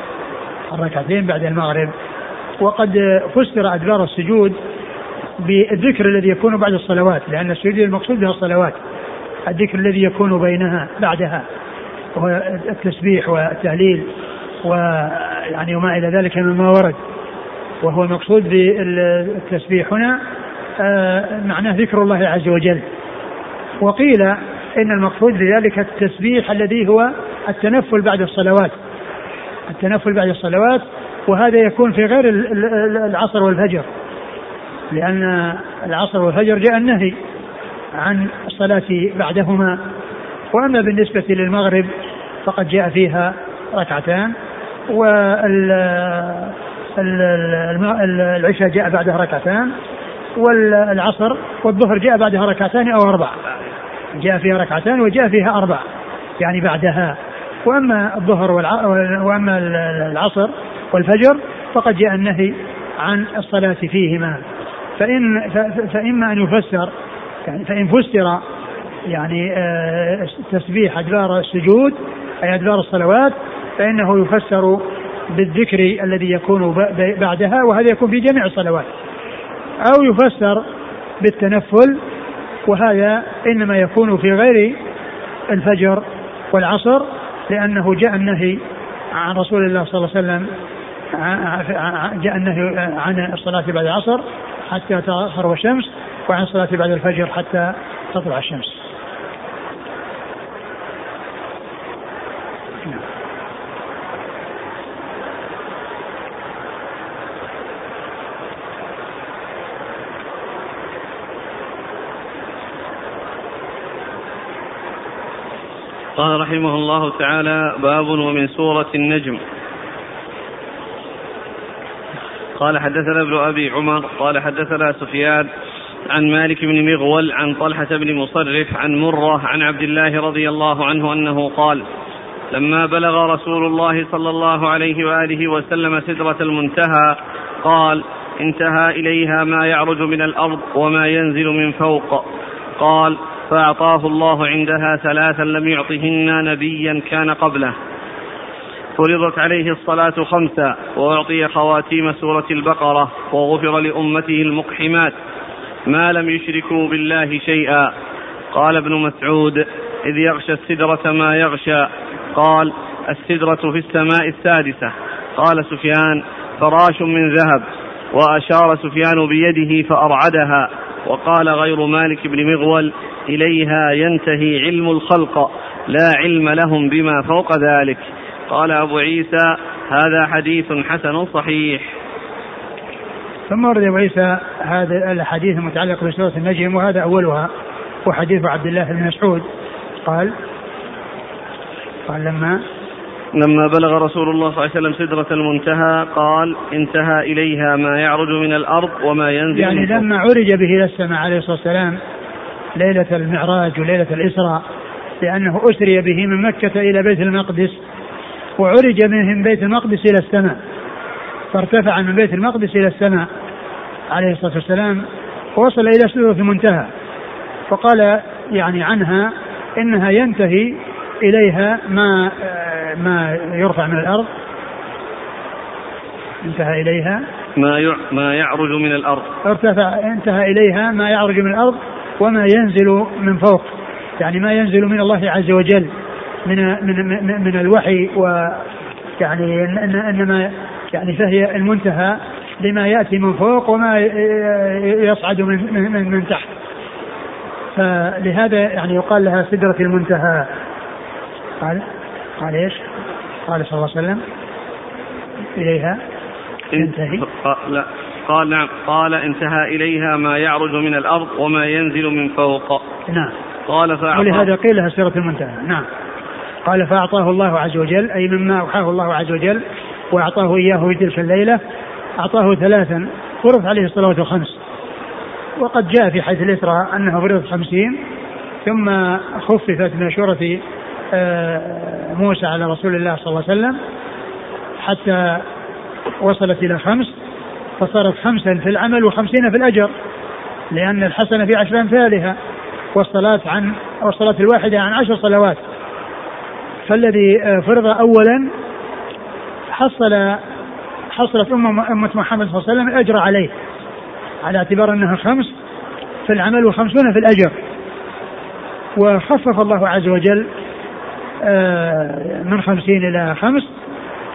الركعتين بعد المغرب. وقد فسر أدبار السجود بالذكر الذي يكون بعد الصلوات لأن السجود المقصود بها الصلوات الذكر الذي يكون بينها بعدها وهو التسبيح والتهليل ويعني وما إلى ذلك مما ورد. وهو المقصود بالتسبيح هنا آه، معناه ذكر الله عز وجل. وقيل إن المقصود بذلك التسبيح الذي هو التنفل بعد الصلوات. التنفل بعد الصلوات وهذا يكون في غير ال- ال- العصر والفجر. لأن العصر والفجر جاء النهي عن الصلاة بعدهما. وأما بالنسبة للمغرب فقد جاء فيها ركعتان وال ال- ال- ال- العشاء جاء بعدها ركعتان والعصر والظهر جاء بعدها ركعتان أو أربع. جاء فيها ركعتان وجاء فيها أربع يعني بعدها. وأما الظهر والع... وأما العصر والفجر فقد جاء النهي عن الصلاة فيهما. فان ف- فإما أن يفسر يعني فإن فسر يعني آه، تسبيح أدبار السجود أي أدبار الصلوات فإنه يفسر بالذكر الذي يكون بعدها وهذا يكون في جميع الصلوات. أو يفسر بالتنفل وهذا إنما يكون في غير الفجر والعصر لأنه جاء النهي عن رسول الله صلى الله عليه وسلم جاء النهي عن الصلاة بعد العصر حتى تغرب الشمس وعن الصلاة بعد الفجر حتى تطلع الشمس. قال رحمه الله تعالى باب ومن سورة النجم. قال حدثنا ابن أبي عمر قال حدثنا سفيان عن مالك بن مغول عن طلحة بن مصرف عن مرة عن عبد الله رضي الله عنه أنه قال لما بلغ رسول الله صلى الله عليه وآله وسلم سدرة المنتهى قال انتهى إليها ما يعرج من الأرض وما ينزل من فوق. قال فأعطاه الله عندها ثلاثا لم يعطهن نبيا كان قبله. فرضت عليه الصلاة خمسا وأعطي خواتيم سورة البقرة وغفر لأمته المقحمات. ما لم يشركوا بالله شيئا. قال ابن مسعود إذ يغشى السدرة ما يغشى. قال السدرة في السماء السادسة. قال سفيان فراش من ذهب. وأشار سفيان بيده فأرعدها. وقال غير مالك بن مغول إليها ينتهي علم الخلق لا علم لهم بما فوق ذلك. قال أبو عيسى هذا حديث حسن صحيح. ثم ورد أبو عيسى هذا الحديث المتعلق بسورة النجم وهذا أولها وحديث عبد الله بن مسعود. قال قال لما لما بلغ رسول الله صلى الله عليه وسلم سدرة المنتهى قال انتهى إليها ما يعرج من الأرض وما ينزل يعني. لما عرج به إلى السماء عليه الصلاة والسلام ليلة المعراج وليلة الإسراء لأنه أسري به من مكة إلى بيت المقدس وعرج من بيت المقدس إلى السماء فارتفع من بيت المقدس إلى السماء عليه الصلاة والسلام ووصل إلى سدرة المنتهى فقال يعني عنها إنها ينتهي إليها ما ما يرفع من الأرض. انتهى إليها. ما. ما يعرج من الأرض. ارتفع انتهى إليها ما يعرج من الأرض. وما ينزل من فوق يعني ما ينزل من الله عز وجل من من من, من الوحي و يعني إنما يعني فهي المنتهى لما يأتي من فوق وما يصعد من من, من, تحت. فلهذا يعني يقال لها سدرة المنتهى. قال قال إيش؟ قال صلى الله عليه وسلم. إليها. ينتهي. قال لا. قال نعم. قال انتهى إليها ما يعرج من الأرض وما ينزل من فوق. نعم. قال فأعطاه. ولهذا قيل لها سيرة المنتهى. نعم. قال فأعطاه الله عز وجل أي مما أوحاه الله عز وجل وأعطاه إياه في تلك الليلة أعطاه ثلاثا فرض عليه الصلوات الخمس وقد جاء في حديث الإسراء أنه فرض خمسين ثم خففت مشورة آه، موسى على رسول الله صلى الله عليه وسلم حتى وصلت إلى خمس. فصارت خمسا في العمل وخمسين في الأجر لأن الحسنة في عشر أمثالها والصلاة عن والصلاة الواحدة عن عشر صلوات. فالذي آه، فرض أولا حصل حصلت أمة أمة محمد صلى الله عليه وسلم الأجر عليه على اعتبار أنها خمس في العمل وخمسون في الأجر. وخفف الله عز وجل آه، من خمسين إلى خمس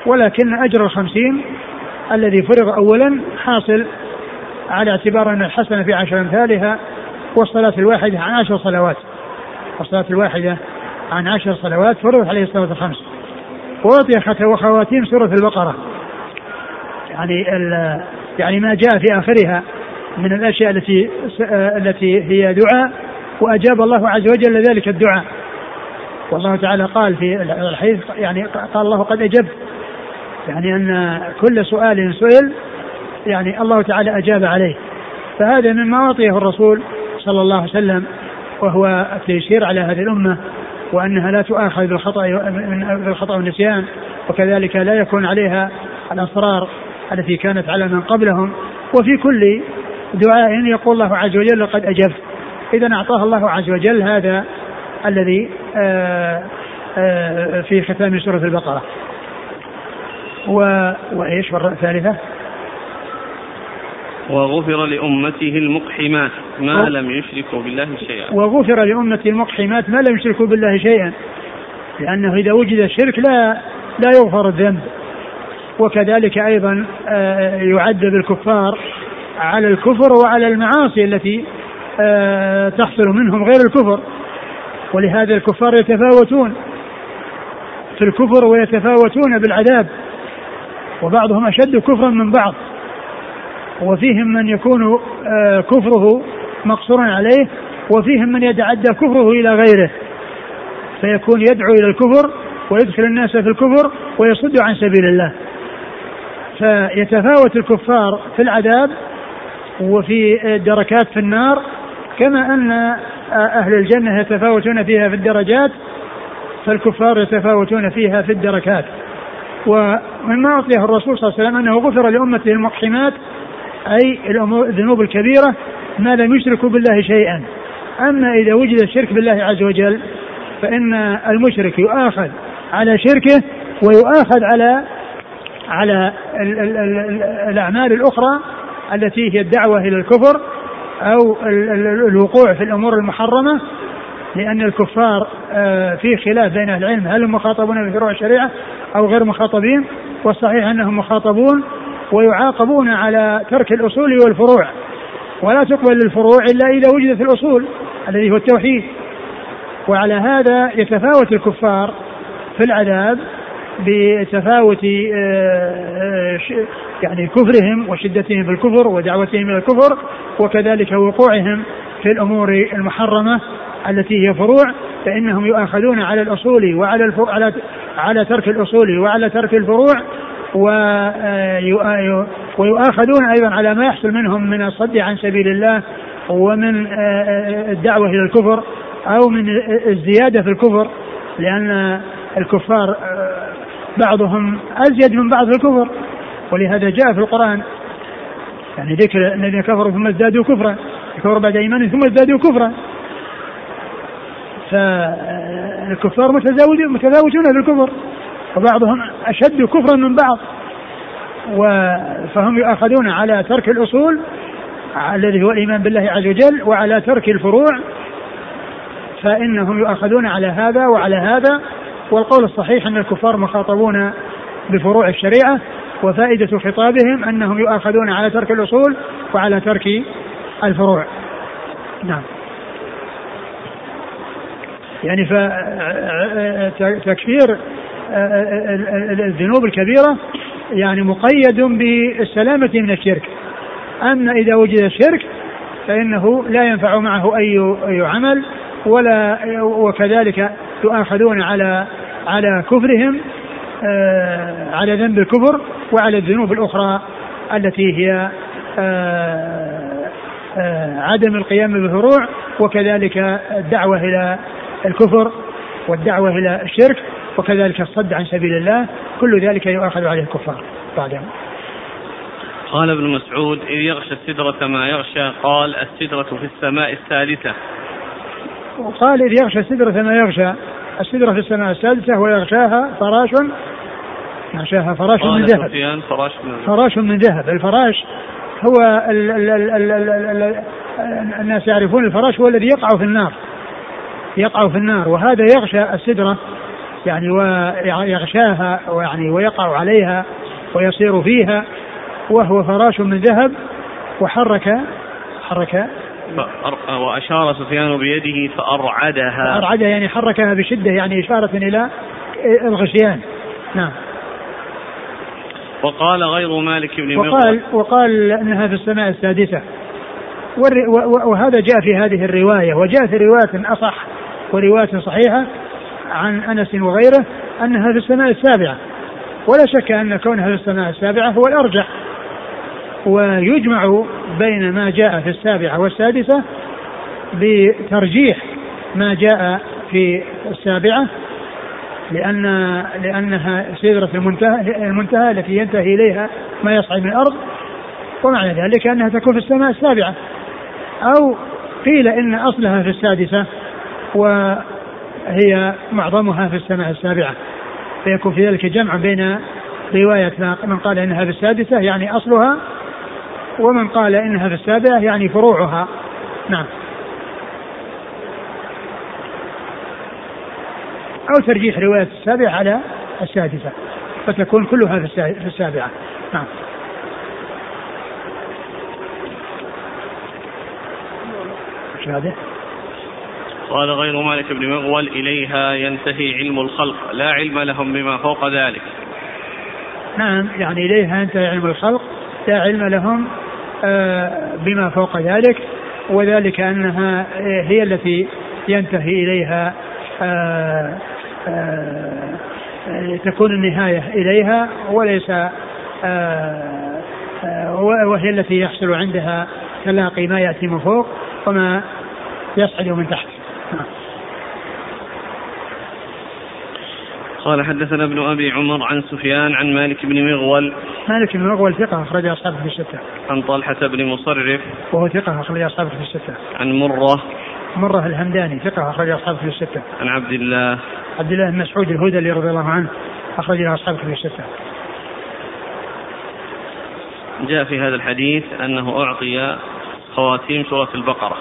ولكن أجر الخمسين الذي فرض أولا حاصل على اعتبار أن الحسنة في عشر أمثالها والصلاة الواحدة عن عشر صلوات. الصلاة الواحدة عن عشر صلوات فرضت عليه الصلاة الخمس وأعطي وخواتيم سورة البقرة. يعني يعني ما جاء في آخرها من الأشياء التي التي هي دعاء وأجاب الله عز وجل ذلك الدعاء. والله تعالى قال في الحديث يعني قال الله قد أجبت يعني أن كل سؤال سئل يعني الله تعالى أجاب عليه. فهذا مما أعطيه الرسول صلى الله عليه وسلم وهو التيسير على هذه الأمة وأنها لا تؤاخذ بالخطأ بالخطأ والنسيان وكذلك لا يكون عليها الأسرار التي كانت على من قبلهم. وفي كل دعاء يقول الله عز وجل قد أجبت. إذا أعطاه الله عز وجل هذا الذي آه، آه، في ختام سورة البقرة. و... وإيش الثالثة وغفر لأمته المقحمات ما لم يشركوا بالله شيئا. وغفر لأمة المقحمات ما لم يشركوا بالله شيئا لأنه إذا وجد الشرك لا لا يغفر الذنب. وكذلك أيضا آه، يعذب الكفار على الكفر وعلى المعاصي التي آه، تحصل منهم غير الكفر. ولهذا الكفار يتفاوتون في الكفر ويتفاوتون بالعذاب. وبعضهم أشد كفرا من بعض. وفيهم من يكون آه، كفره مقصورا عليه وفيهم من يتعدى كفره إلى غيره. فيكون يدعو إلى الكفر ويدخل الناس في الكفر ويصد عن سبيل الله. فيتفاوت الكفار في العذاب وفي الدركات في النار كما أن أهل الجنة يتفاوتون فيها في الدرجات فالكفار يتفاوتون فيها في الدركات. ومما أعطيه الرسول صلى الله عليه وسلم أنه غفر لأمته المقحمات أي الذنوب الكبيرة ما لم يشركوا بالله شيئا. أما إذا وجد الشرك بالله عز وجل فإن المشرك يؤاخذ على شركه ويؤاخذ على على الأعمال الأخرى التي هي الدعوة إلى الكفر أو الوقوع في الأمور المحرمة لأن الكفار آه، في خلاف بين أهل العلم هل هم مخاطبون بفروع الشريعة؟ أو غير مخاطبين والصحيح أنهم مخاطبون ويعاقبون على ترك الأصول والفروع. ولا تقبل الفروع إلا إذا وجدت الأصول الذي هو التوحيد. وعلى هذا يتفاوت الكفار في العذاب بتفاوت آه، آه، يعني كفرهم وشدتهم في الكفر ودعوتهم إلى الكفر وكذلك وقوعهم في الأمور المحرمة التي هي فروع فإنهم يؤاخذون على الأصول وعلى على على ترك الأصول وعلى ترك الفروع آه، ويؤاخذون أيضا على ما يحصل منهم من الصد عن سبيل الله ومن الدعوة إلى الكفر أو من الزيادة في الكفر لأن الكفار بعضهم أزيد من بعض الكفر ولهذا جاء في القرآن يعني ذكر الذين كفروا ثم ازدادوا كفرا كفروا بعد إيمانهم ثم ازدادوا كفرا. فالكفار متزاوجون متزاوجون في الكفر وبعضهم أشد كفرا من بعض. فهم يؤاخذون على ترك الأصول الذي هو الإيمان بالله عز وجل وعلى ترك الفروع فإنهم يؤاخذون على هذا وعلى هذا. والقول الصحيح أن الكفار مخاطبون بفروع الشريعة وفائدة خطابهم أنهم يؤاخذون على ترك الأصول وعلى ترك الفروع. نعم. يعني فتكفير الذنوب الكبيرة يعني مقيد بالسلامة من الشرك. أما إذا وجد الشرك فإنه لا ينفع معه أي أي عمل ولا وكذلك يؤاخذون على على كفرهم آه، على ذنب الكفر وعلى الذنوب الأخرى التي هي آه، آه، عدم القيام بالفروع وكذلك الدعوة إلى الكفر والدعوة إلى الشرك وكذلك الصد عن سبيل الله كل ذلك يؤاخذ عليه الكفار. بعدهم قال ابن مسعود إذ يغشى السدرة ما يغشى قال السدرة في السماء الثالثة. وقال إذ يغشى السدرة ما يغشى. السدرة في السماء السادسة ويغشاها فراش يغشاها فراش من ذهب. فراش من فراش من ذهب. الفراش هو ال ال ال ال ال ال ال الناس يعرفون الفراش هو الذي يقع في النار. يقع في النار وهذا يغشى السدرة يعني ويغشاها ويعني ويقع عليها ويصير فيها وهو فراش من ذهب وحرك حرك. وأشار سفيان بيده فأرعدها. أرعدها يعني حركها بشدة يعني إشارة إلى الغشيان. نعم. وقال غير مالك بن وقال وقال إنها في السماء السادسة. وهذا جاء في هذه الرواية وجاء في رواية أصح ورواية صحيحة عن أنس وغيره انها في السماء السابعة. ولا شك أن كونها في السماء السابعة هو الأرجح ويجمع بين ما جاء في السابعة والسادسة بترجيح ما جاء في السابعة لأن لأنها سدرة المنتهى المنتهى التي ينتهي إليها ما يصعد من الأرض ومعنى ذلك أنها تكون في السماء السابعة. أو قيل إن أصلها في السادسة وهي معظمها في السماء السابعة. فيكون في ذلك جمع بين رواية من قال إنها في السادسة يعني أصلها ومن قال إنها في السابعة يعني فروعها. نعم. أو ترجيح رواية السابعة على السادسة فتكون كلها في السابعة. نعم. هذا؟ قال غير مالك بن مغول إليها ينتهي علم الخلق لا علم لهم بما فوق ذلك. نعم يعني إليها ينتهي علم الخلق لا علم لهم آه، بما فوق ذلك وذلك أنها هي التي ينتهي إليها آه، آه، تكون النهاية إليها وليس آه، وهي التي يحصل عندها تلاقي ما يأتي من فوق وما يصعد من تحت. قال حدثنا ابن أبي عمر عن سفيان عن مالك بن مغول مالك بن مغول ثقة أخرج أصحابه في الستة. عن طلحة بن مصرف وهو ثقة أخرج أصحابه في الستة. عن مرة مرة الهمداني ثقة أخرج أصحابه في الستة. عن عبد الله عبد الله بن مسعود الهذلي رضي الله عنه أخرج له أصحابه في الستة. جاء في هذا الحديث أنه أعطي خواتيم سورة البقرة.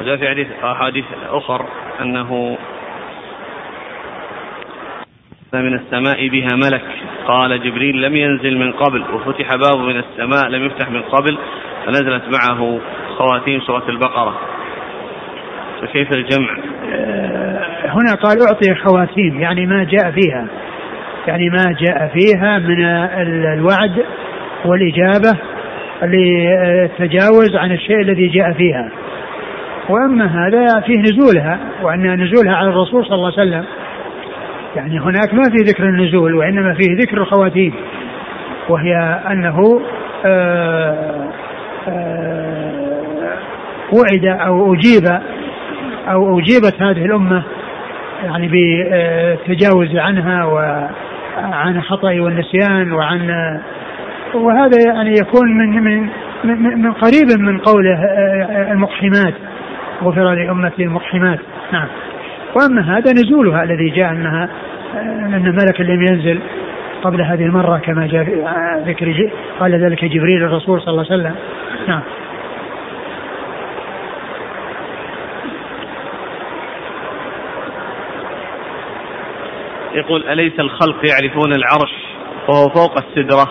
وجاء في أحاديث أخر أنه من السماء بها ملك. قال جبريل لم ينزل من قبل وفتح باب من السماء لم يفتح من قبل فنزلت معه خواتيم سورة البقرة. فكيف الجمع؟ آه، هنا قال أعطي خواتيم يعني ما جاء فيها. يعني ما جاء فيها من الوعد والإجابة للتجاوز عن الشيء الذي جاء فيها. وأما هذا فيه نزولها وأن نزولها على الرسول صلى الله عليه وسلم. يعني هناك ما في ذكر النزول وإنما فيه ذكر الخواتيم. وهي أنه آآ آه، آآ آه، وعد أو أجيب أو أجيبت هذه الأمة يعني بالتجاوز عنها وعن الخطأ والنسيان وعن وهذا يعني يكون من من من قريب من قوله المقحمات. غفر لأمة المقحمات نعم. وأما هذا نزولها الذي جاء أنها أن ملك لم ينزل قبل هذه المرة كما جاء في ذكر قال ذلك جبريل الرسول صلى الله عليه وسلم. نعم. يقول أليس الخلق يعرفون العرش وهو فوق السدرة؟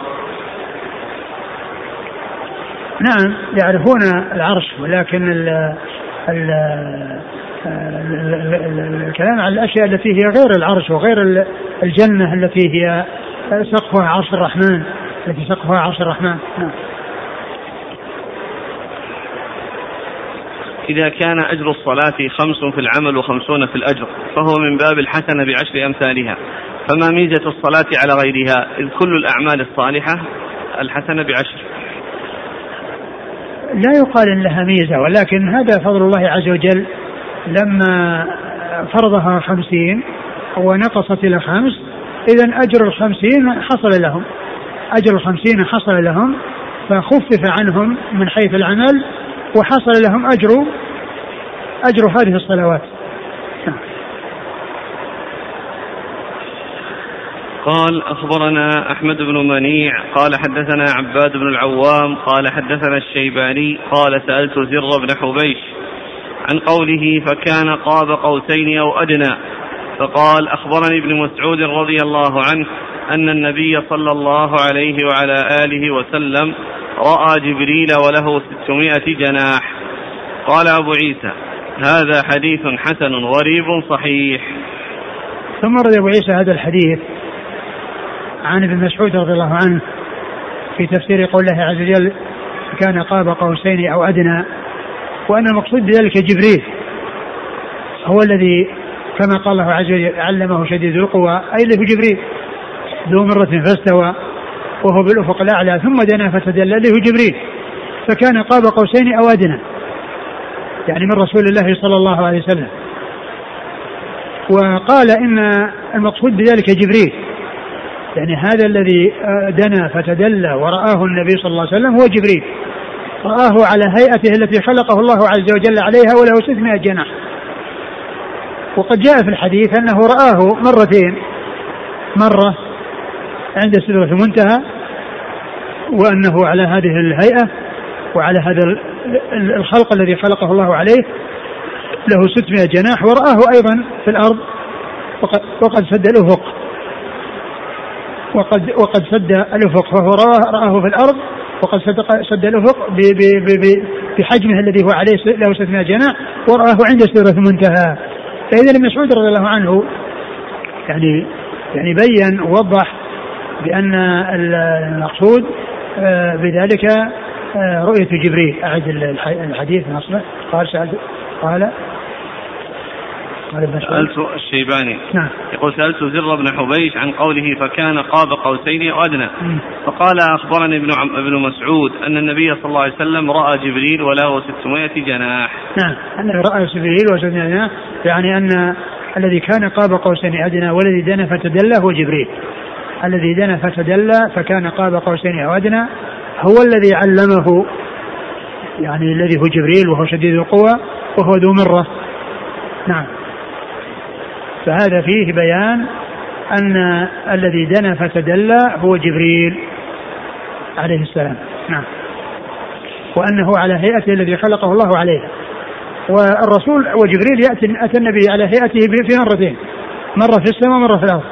نعم يعرفون العرش ولكن ال ال الكلام عن الأشياء التي هي غير العرش وغير الجنة التي هي سقفها عرش الرحمن التي سقفها عرش الرحمن. نعم. إذا كان أجر الصلاة خمس في العمل وخمسون في الأجر فهو من باب الحسنة بعشر أمثالها. فما ميزة الصلاة على غيرها؟ إذ كل الأعمال الصالحة الحسنة بعشر. لا يقال إن لها ميزة ولكن هذا فضل الله عز وجل لما فرضها خمسين ونقصت إلى خمس اذا أجر الخمسين حصل لهم. أجر الخمسين حصل لهم فخفف عنهم من حيث العمل وحصل لهم أجر أجر هذه الصلوات. قال أخبرنا أحمد بن منيع قال حدثنا عباد بن العوام قال حدثنا الشيباني قال سألت زر بن حبيش عن قوله فكان قاب قوسين أو أدنى فقال أخبرني ابن مسعود رضي الله عنه أن النبي صلى الله عليه وعلى آله وسلم رأى جبريل وله ستمائة جناح. قال أبو عيسى هذا حديث حسن غريب صحيح. ثم رد أبو عيسى هذا الحديث عن ابن مسعود رضي الله عنه في تفسير قول الله عز وجل كان قاب قوسين أو أدنى وأن المقصود بذلك جبريل هو الذي كما قال الله عز وجل علمه شديد القوى أي اللي هو جبريل ذو مرة فاستوى وهو بالأفق الأعلى ثم دنا فتدلى اللي هو جبريل فكان قاب قوسين أو أدنى يعني من رسول الله صلى الله عليه وسلم. وقال إن المقصود بذلك جبريل يعني هذا الذي آه، دنا فتدلى ورآه النبي صلى الله عليه وسلم هو جبريل. رآه على هيئته التي خلقه الله عز وجل عليها وله 600 جناح. وقد جاء في الحديث أنه رآه مرتين. مرة عند سدرة المنتهى وأنه على هذه الهيئة وعلى هذا الخلق الذي خلقه الله عليه له 600 جناح. ورآه أيضا في الأرض وقد, وقد سد الأفق وقد وقد سد الافق فهو رآه, رآه في الأرض وقد سد سد الافق بحجمه الذي هو عليه له 600 جناح ورآه عند سدرة المنتهى. فإذا ابن مسعود رضي الله عنه يعني يعني بين ووضح بأن المقصود آه، بذلك آه، رؤية جبريل. أعد الحديث نصله قال سألت قال سألت الشيباني. نعم. يقول سألت زر بن حبيش عن قوله فكان قاب قوسين أو أدنى. فقال أخبرني ابن ابن مسعود أن النبي صلى الله عليه وسلم رأى جبريل وله 600 جناح. نعم. أنه رأى جبريل و600 جناح يعني أن الذي كان قاب قوسين أدنى والذي دنا فتدلى هو جبريل. الذي دنا فتدلى فكان قاب قوسين أو أدنى هو الذي علمه يعني الذي هو جبريل وهو شديد القوى وهو ذو مرة. نعم. فهذا فيه بيان أن الذي دنا فتدلى هو جبريل عليه السلام. نعم. وأنه على هيئته الذي خلقه الله عليه. والرسول وجبريل يأتي أتى النبي على هيئته في مرتين. مرة في السماء ومرة في الأرض.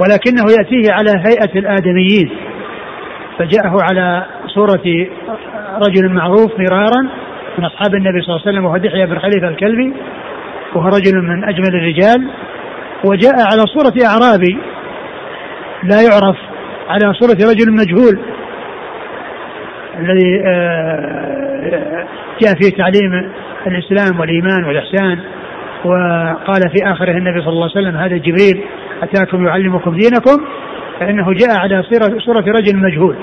ولكنه يأتيه على هيئة الآدميين. فجاءه على صورة رجل معروف مرارا من أصحاب النبي صلى الله عليه وسلم وهو دحية بن خليفة الكلبي وهو رجل من أجمل الرجال. وجاء على صورة أعرابي. لا يعرف على صورة رجل مجهول. الذي آه، جاء في تعليم الإسلام والإيمان والإحسان وقال في آخره النبي صلى الله عليه وسلم هذا جبريل أتاكم يعلمكم دينكم؟ فإنه جاء على صورة رجل مجهول.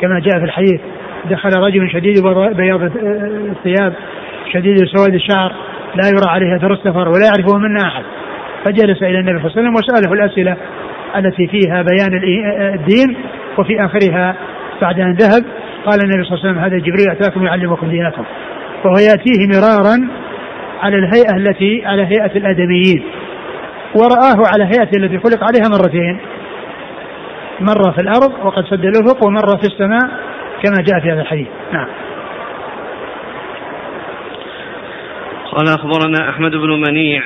كما جاء في الحديث دخل رجل شديد بياض الثياب شديد سواد الشعر لا يرى عليه اثر السفر ولا يعرفه منا أحد. فجلس إلى النبي صلى الله عليه وسلم وسأله الأسئلة التي فيها بيان الدين وفي آخرها بعد أن ذهب. قال النبي صلى الله عليه وسلم هذا جبريل أتاكم يعلمكم دينكم. وهو يأتيه مرارا على الهيئة التي على هيئة الأدميين. ورآه على هيئته التي خلق عليها مرتين. مرة في الأرض وقد سد الأفق ومرة في السماء كما جاء في هذا الحديث. نعم. قال أخبرنا أحمد بن منيع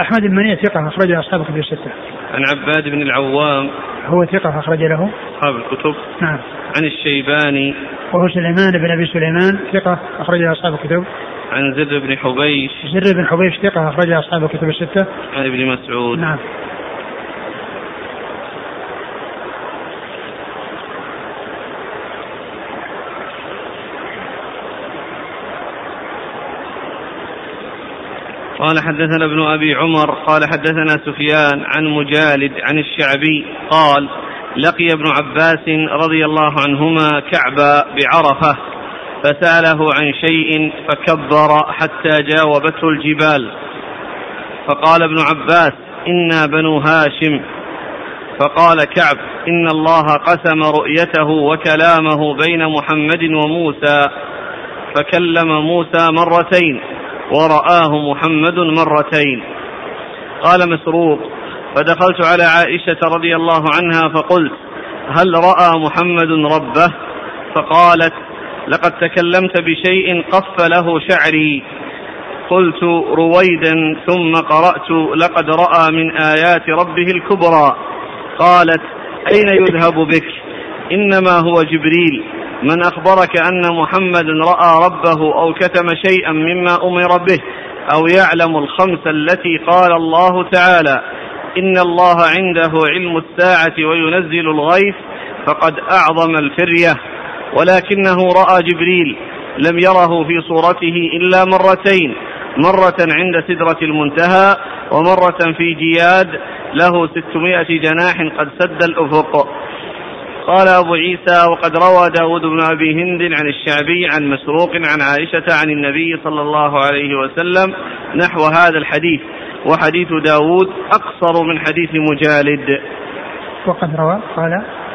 أحمد بن منيع ثقة أخرج له أصحاب الكتب الستة. عن عباد بن العوام هو ثقة أخرج له أصحاب الكتب. نعم. عن الشيباني وهو سليمان بن أبي سليمان ثقة أخرج له أصحاب الكتب. عن زر بن حبيش زر بن حبيش ثقة أخرج له أصحاب الكتب الستة. عن ابن مسعود. نعم. قال حدثنا ابن أبي عمر قال حدثنا سفيان عن مجالد عن الشعبي قال لقي ابن عباس رضي الله عنهما كعب بعرفة فسأله عن شيء فكبر حتى جاوبته الجبال. فقال ابن عباس إنا بنو هاشم. فقال كعب إن الله قسم رؤيته وكلامه بين محمد وموسى فكلم موسى مرتين. ورآه محمد مرتين. قال مسروق فدخلت على عائشة رضي الله عنها فقلت هل رأى محمد ربه؟ فقالت لقد تكلمت بشيء قف له شعري. قلت رويدا ثم قرأت لقد رأى من آيات ربه الكبرى. قالت أين يذهب بك؟ إنما هو جبريل. من أخبرك أن محمد رأى ربه أو كتم شيئا مما أمر به أو يعلم الخمس التي قال الله تعالى إن الله عنده علم الساعة وينزل الغيث فقد أعظم الفرية. ولكنه رأى جبريل لم يره في صورته إلا مرتين مرة عند سدرة المنتهى ومرة في جياد له ستمائة جناح قد سد الأفق. قال أبو عيسى وقد روى داود بن أبي هند عن الشعبي عن مسروق عن عائشة عن النبي صلى الله عليه وسلم نحو هذا الحديث وحديث داود أقصر من حديث مجالد. وقد روى قال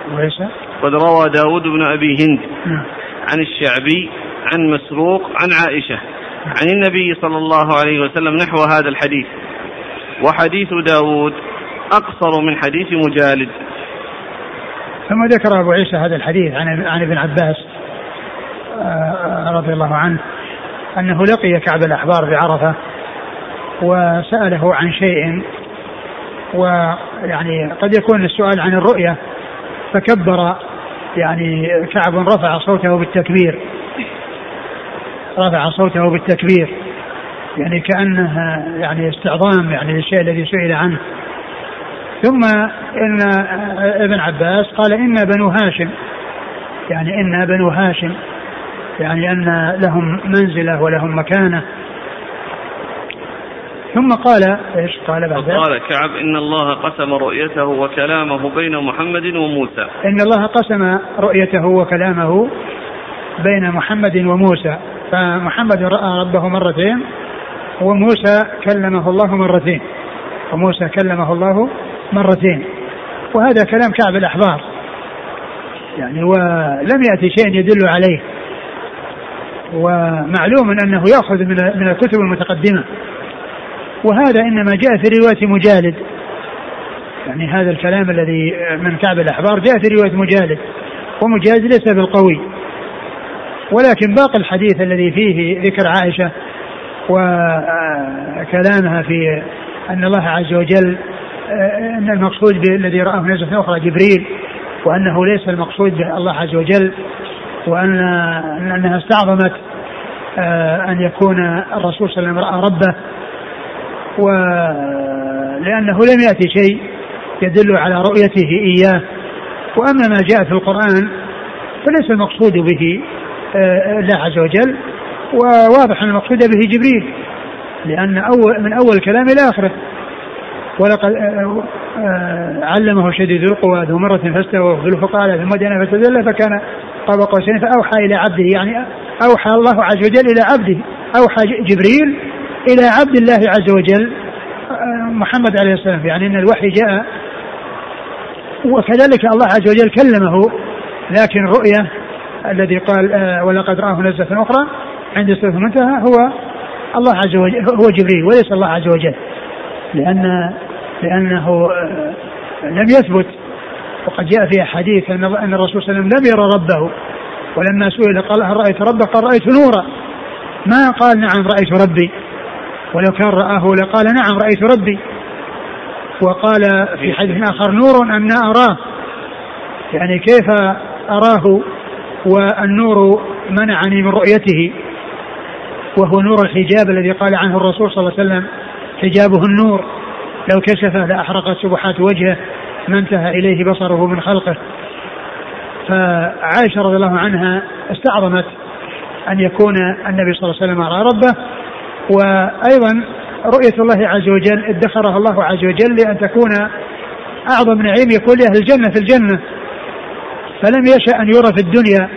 أبو عيسى قد روى داود بن أبي هند نعم. عن الشعبي عن مسروق عن عائشة عن النبي صلى الله عليه وسلم نحو هذا الحديث. وحديث داود أقصر من حديث مجالد. ثم ذكر أبو عيسى هذا الحديث عن عن ابن عباس آه، رضي الله عنه أنه لقي كعب الأحبار بعرفة وسأله عن شيء ويعني قد يكون السؤال عن الرؤية فكبر يعني كعب رفع صوته بالتكبير رفع صوته بالتكبير يعني كأنه يعني استعظام يعني للشيء الذي سئل عنه. ثم إن ابن عباس قال أنا بنو هاشم يعني أنا بنو هاشم يعني أن لهم منزلة ولهم مكانة. ثم قال إيش قال بعد؟ قال كعب إن الله قسم رؤيته وكلامه بين محمد وموسى. إن الله قسم رؤيته وكلامه بين محمد وموسى. فمحمد رأى ربه مرتين وموسى كلمه الله مرتين. وموسى كلمه الله مرتين. وهذا كلام كعب الأحبار. يعني ولم يأتي شيء يدل عليه. ومعلوم أنه يأخذ من الكتب المتقدمة. وهذا إنما جاء في رواية مجالد. يعني هذا الكلام الذي من كعب الأحبار جاء في رواية مجالد. ومجالد ليس بالقوي. ولكن باقي الحديث الذي فيه ذكر عائشة وكلامها في أن الله عز وجل أن المقصود الذي رآه نزلة أخرى جبريل وأنه ليس المقصود به الله عز وجل وان انها استعظمت آه، أن يكون الرسول صلى الله عليه وسلم رأى ربه. ولأنه لم يأتي شيء يدل على رؤيته إياه. وأما ما جاء في القرآن فليس المقصود به آه، الله عز وجل. وواضح أن المقصود به جبريل لأن اول من أول الكلام إلى آخره. ولقد آه، آه، علمه شديد القوى ذو مرة فاستوى في فقال ثم دنا فتدلى فكان قاب قوسين فأوحى إلى عبده يعني أوحى الله عز وجل إلى عبده أوحى جبريل إلى عبد الله عز وجل آه، محمد عليه السلام يعني أن الوحي جاء وكذلك الله عز وجل كلمه لكن الرؤية الذي قال ولقد رآه نزلة أخرى عند سورة المنتهى هو الله عز وجل هو جبريل وليس الله عز وجل لأن لأنه آه، لم يثبت. وقد جاء في أحاديث أن أن الرسول صلى الله عليه وسلم لم يرى ربه. ولما سئل قال هل رأيت ربك؟ قال رأيت نورا. ما قال نعم رأيت ربي. ولو كان رآه لقال نعم رأيت ربي. وقال في حديث آخر نور أم لا أراه؟ يعني كيف أراه؟ والنور منعني من رؤيته. وهو نور الحجاب الذي قال عنه الرسول صلى الله عليه وسلم حجابه النور. لو كشفه لأحرقت سبحات وجهه ما انتهى إليه بصره من خلقه. فعائشة رضي الله عنها استعظمت أن يكون النبي صلى الله عليه وسلم رأى ربه وأيضا رؤية الله عز وجل ادخرها الله عز وجل لأن تكون أعظم نعيم يكون لأهل الجنة في الجنة. فلم يشأ أن يرى في الدنيا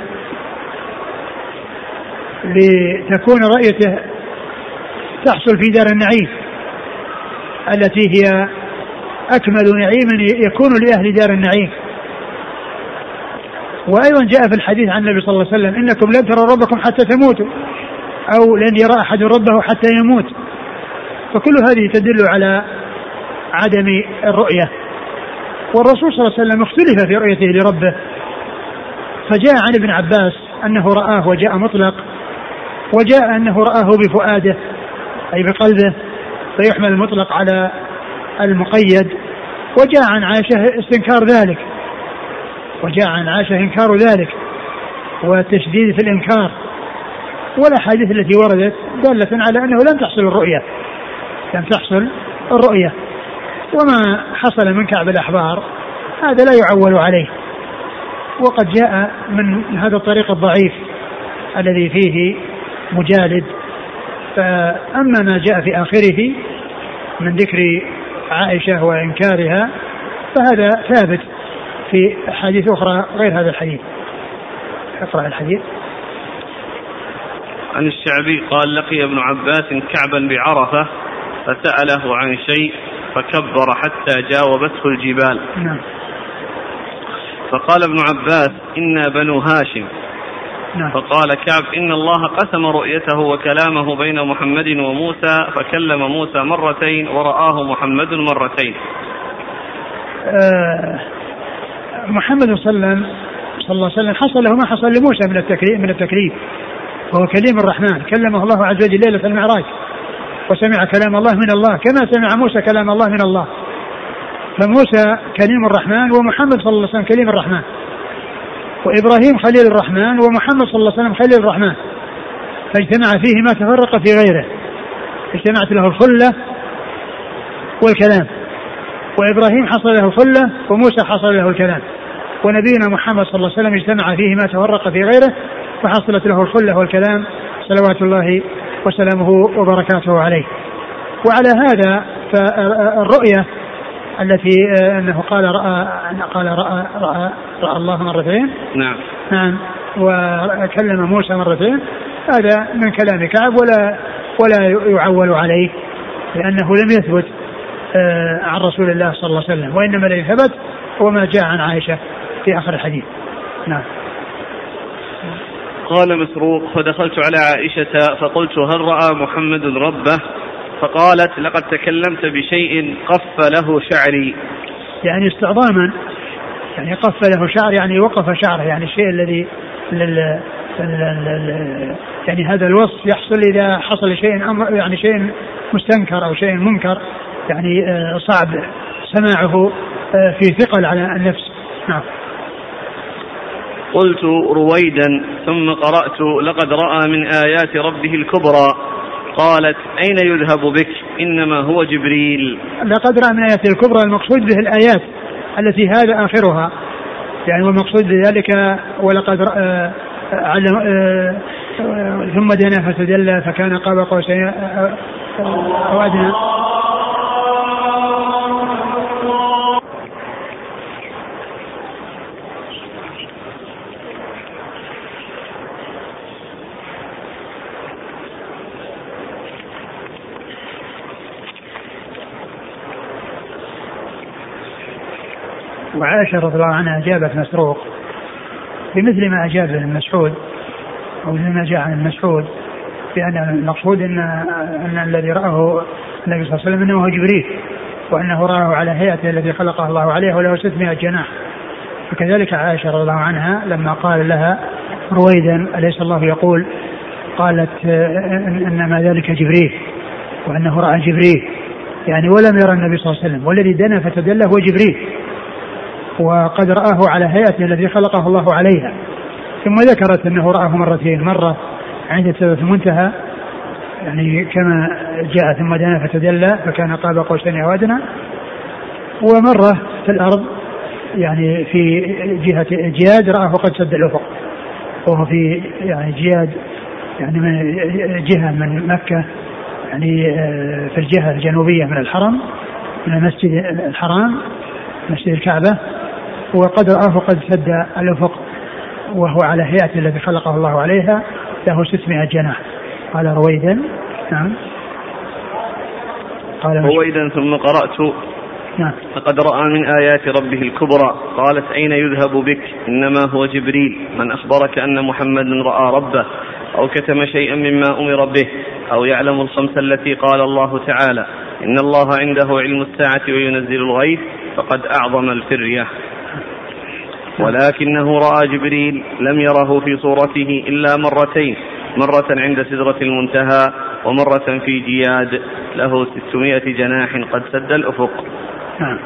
لتكون رؤيته تحصل في دار النعيم. التي هي أكمل نعيم يكون لأهل دار النعيم. وأيضا جاء في الحديث عن النبي صلى الله عليه وسلم إنكم لن تروا ربكم حتى تموتوا أو لن يرى أحد ربه حتى يموت. فكل هذه تدل على عدم الرؤية. والرسول صلى الله عليه وسلم اختلف في رؤيته لربه. فجاء عن ابن عباس أنه رآه وجاء مطلق وجاء أنه رآه بفؤاده أي بقلبه. فيحمل المطلق على المقيد وجاء عن عائشة استنكار ذلك. وجاء عن عائشة إنكار ذلك والتشديد في الإنكار. والأحاديث التي وردت دالة على أنه لم تحصل الرؤية لم تحصل الرؤية. وما حصل من كعب الأحبار هذا لا يعول عليه. وقد جاء من هذا الطريق الضعيف الذي فيه مجالد فأما ما جاء في آخره من ذكر عائشة وإنكارها فهذا ثابت في أحاديث أخرى غير هذا الحديث. اقرأ الحديث. عن الشعبي قال لقي ابن عباس كعبا بعرفة فسأله عن شيء فكبر حتى جاوبته الجبال. نعم. فقال ابن عباس إنا بنو هاشم. نعم. فقال كعب إن الله قسم رؤيته وكلامه بين محمد وموسى فكلم موسى مرتين ورآه محمد مرتين. آه محمد صلى الله عليه وسلم صلى الله عليه وسلم حصل له ما حصل لموسى من التكليف من التكليف وهو كليم الرحمن. كلمه الله عز وجل ليلة المعراج وسمع كلام الله من الله كما سمع موسى كلام الله من الله. فموسى كليم الرحمن ومحمد صلى الله عليه وسلم كليم الرحمن. وإبراهيم خليل الرحمن ومحمد صلى الله عليه وسلم خليل الرحمن. فاجتمع فيه ما تفرق في غيره. اجتمعت له الخلة والكلام. وإبراهيم حصل له الخلة وموسى حصل له الكلام. ونبينا محمد صلى الله عليه وسلم اجتمع فيه ما تفرق في غيره فحصلت له الخلة والكلام. صلوات الله وسلامه وبركاته عليه. وعلى هذا فالرؤية التي آه، أنه قال رأى قال رأى رأى رأى الله مرتين. نعم. نعم. وكلم موسى مرتين. هذا من كلام كعب ولا ولا يعول عليه لأنه لم يثبت آه، عن رسول الله صلى الله عليه وسلم وإنما الذي ثبت هو ما جاء عن عائشة في آخر الحديث. نعم. قال مسروق فدخلت على عائشة فقلت هل رأى محمد ربه؟ فقالت لقد تكلمت بشيء قف له شعري. يعني استعظاما يعني قف له شعر يعني وقف شعره يعني الشيء الذي لل يعني هذا الوصف يحصل إذا حصل شيء أمر يعني شيء مستنكر أو شيء منكر يعني آه، صعب سماعه آه، في ثقل على النفس. نعم. قلت رويدا ثم قرأت لقد رأى من آيات ربه الكبرى. قالت أين يذهب بك؟ إنما هو جبريل. لقد رأى من آيات الكبرى المقصود به الآيات التي هذا آخرها. يعني والمقصود بذلك ولقد رأى علم آه، آه، ثم دنا فتدلى فكان قاب قوسين آه، أو أدنى. وعائشة رضي الله عنها أجابت مسروق. بمثل ما أجاب ابن مسعود أو مثل ما جاء عن مسعود بأن المقصود أن أن الذي رآه النبي صلى الله عليه وسلم أنه جبريل وأنه رآه على هيئته الذي خلقه الله عليه وله 600 جناح. فكذلك عائشة رضي الله عنها لما قال لها رويدا أليس الله يقول؟ قالت إنما ذلك جبريل وأنه رأى جبريل. يعني ولم يرى النبي صلى الله عليه وسلم والذي دنا فتدله هو جبريل. وقد رآه على هيئته التي خلقه الله عليها. ثم ذكرت أنه رآه مرتين. مرة عند سبب المنتهى يعني كما جاء ثم دنا فتدلى فكان قاب قوسين أو أدنى ومرة في الأرض يعني في جهة جياد رآه قد سد الأفق. وهو في يعني جياد يعني من جهة من مكة يعني في الجهة الجنوبية من الحرم من المسجد الحرام مسجد الكعبة. وقد رآه قد سد الأفق وهو على هيئة الذي خلقه الله عليها له 600 جناح. قال رويدا نعم. قال رويدا ثم قرأت نعم. لقد رأى من آيات ربه الكبرى قالت أين يذهب بك؟ إنما هو جبريل. من أخبرك أن محمدا رأى ربه أو كتم شيئا مما أمر به أو يعلم الخمس التي قال الله تعالى إن الله عنده علم الساعة وينزل الغيث فقد أعظم الفرية. ولكنه رأى جبريل لم يره في صورته إلا مرتين. مرة عند سدرة المنتهى ومرة في جياد. له ستمائة جناح قد سد الأفق. نعم.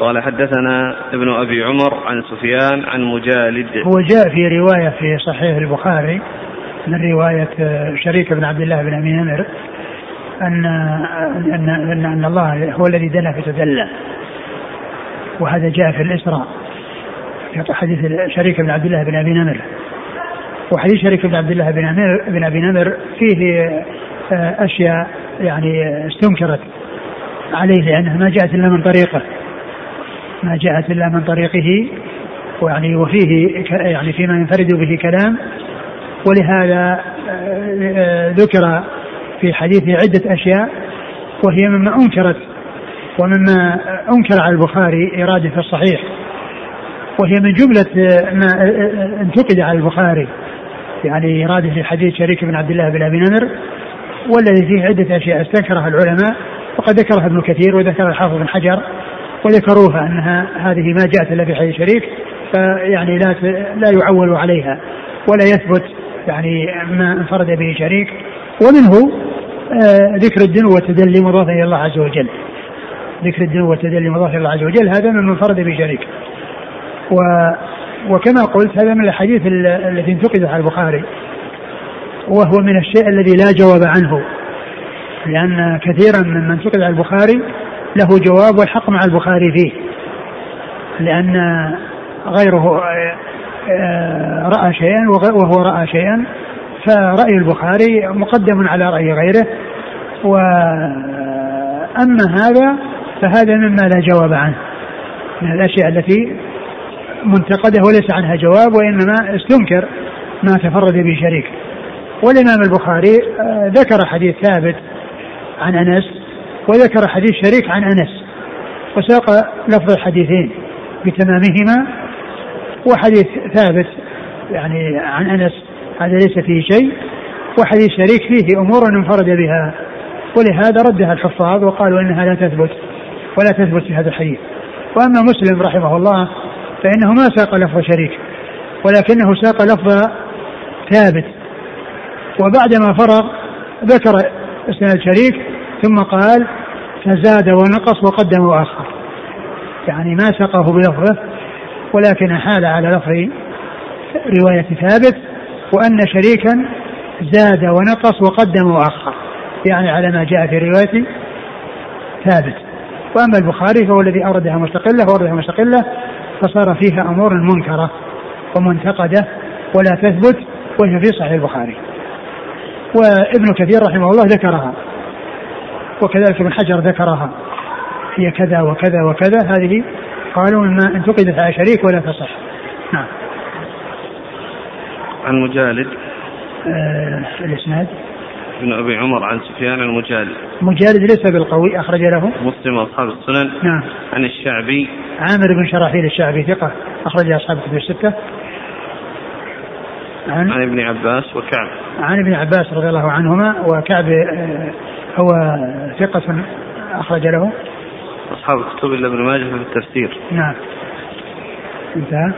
قال حدثنا ابن أبي عمر عن سفيان عن مجالد. هو جاء في رواية في صحيح البخاري من رواية شريك بن عبد الله بن أمين أمر أن أن أن, أن الله هو الذي دنا فتدلى وهذا جاء في الإسراء. حديث شريك بن عبد الله بن أبي نمر. وحديث شريك بن عبد الله بن أمير بن أبي نمر فيه آه، أشياء يعني استنكرت عليه لأنها ما جاءت إلا من طريقه. ما جاءت إلا من طريقه ويعني وفيه يعني فيما ينفرد به كلام. ولهذا آه، آه، ذكر في حديثه عدة أشياء وهي مما أنكرت ومما أنكر على البخاري إرادة في الصحيح. وهي من جملة ما انتقد على البخاري يعني إرادة في حديث شريك بن عبد الله بن أبي نمر والذي فيه عدة أشياء استنكرها العلماء وقد ذكرها ابن كثير وذكر الحافظ بن حجر وذكروها أنها هذه ما جاءت إلا في حديث شريك فيعني لا لا يعول عليها ولا يثبت يعني ما انفرد به شريك ومنه آه، ذكر الدين والتدلي مضاف إلى الله عز وجل. ذكر الدين والتدلي مضاف إلى الله عز وجل هذا من انفرد به شريك. و وكما قلت هذا من الاحاديث التي انتقدت على البخاري وهو من الشيء الذي لا جواب عنه لأن كثيرا من من انتقد على البخاري له جواب والحق مع البخاري فيه لأن غيره آه، رأى شيئا وهو رأى شيئا فرأي البخاري مقدم على رأي غيره وأما هذا فهذا مما لا جواب عنه من الأشياء التي منتقده وليس عنها جواب وإنما استنكر ما تفرد به شريك. والإمام البخاري آه، ذكر حديث ثابت عن أنس وذكر حديث شريك عن أنس وساق لفظ الحديثين بتمامهما. وحديث ثابت يعني عن أنس هذا ليس فيه شيء. وحديث شريك فيه أمور انفرد بها ولهذا ردها الحفاظ وقالوا إنها لا تثبت ولا تثبت في هذا الحديث. وأما مسلم رحمه الله فإنه ما ساق لفظ شريك ولكنه ساق لفظ ثابت. وبعدما فرغ ذكر اسناد شريك ثم قال فزاد ونقص وقدم وأخر يعني ما سقه بلفظه ولكن حال على لفظ رواية ثابت وأن شريكا زاد ونقص وقدم وأخر يعني على ما جاء في رواية ثابت. وأما البخاري فهو الذي أوردها مستقلة وأوردها مستقلة فصار فيها أمور منكرة ومنتقدة ولا تثبت وهي في صحيح البخاري. وابن كثير رحمه الله ذكرها وكذلك ابن حجر ذكرها. هي كذا وكذا وكذا هذه قالوا مما انتقدت على شريك ولا تصح. نعم. عن مجالد. آه الإسناد. ابن أبي عمر عن سفيان المجالد مجالد ليس بالقوي أخرج له. مسلم واصحاب السنن. نعم. عن الشعبي. عامر بن شراحيل الشعبي ثقة أخرج أصحاب الكتب الستة. عن؟ عن ابن عباس وكعب. عن ابن عباس رضي الله عنهما وكعب آه، هو ثقة أخرج له. أصحاب الكتب إلا ابن ماجه في التفسير. نعم. انتهى؟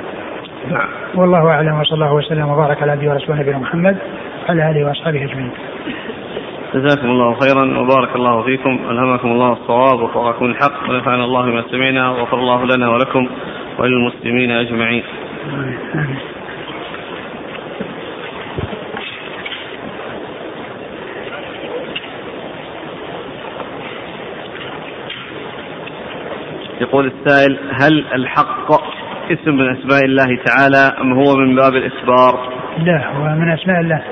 نعم. والله أعلم وصلى الله وسلم وبارك على عبده ورسوله نبينا محمد وعلى آله وأصحابه أجمعين. جزاكم الله خيرا وبارك الله فيكم ألهمكم الله الصواب وفقكم الحق ونفعنا الله بما سمعنا وغفر الله لنا ولكم وللمسلمين أجمعين. آمين. يقول السائل هل الحق اسم من أسماء الله تعالى أم هو من باب الإخبار؟ لا هو من أسماء الله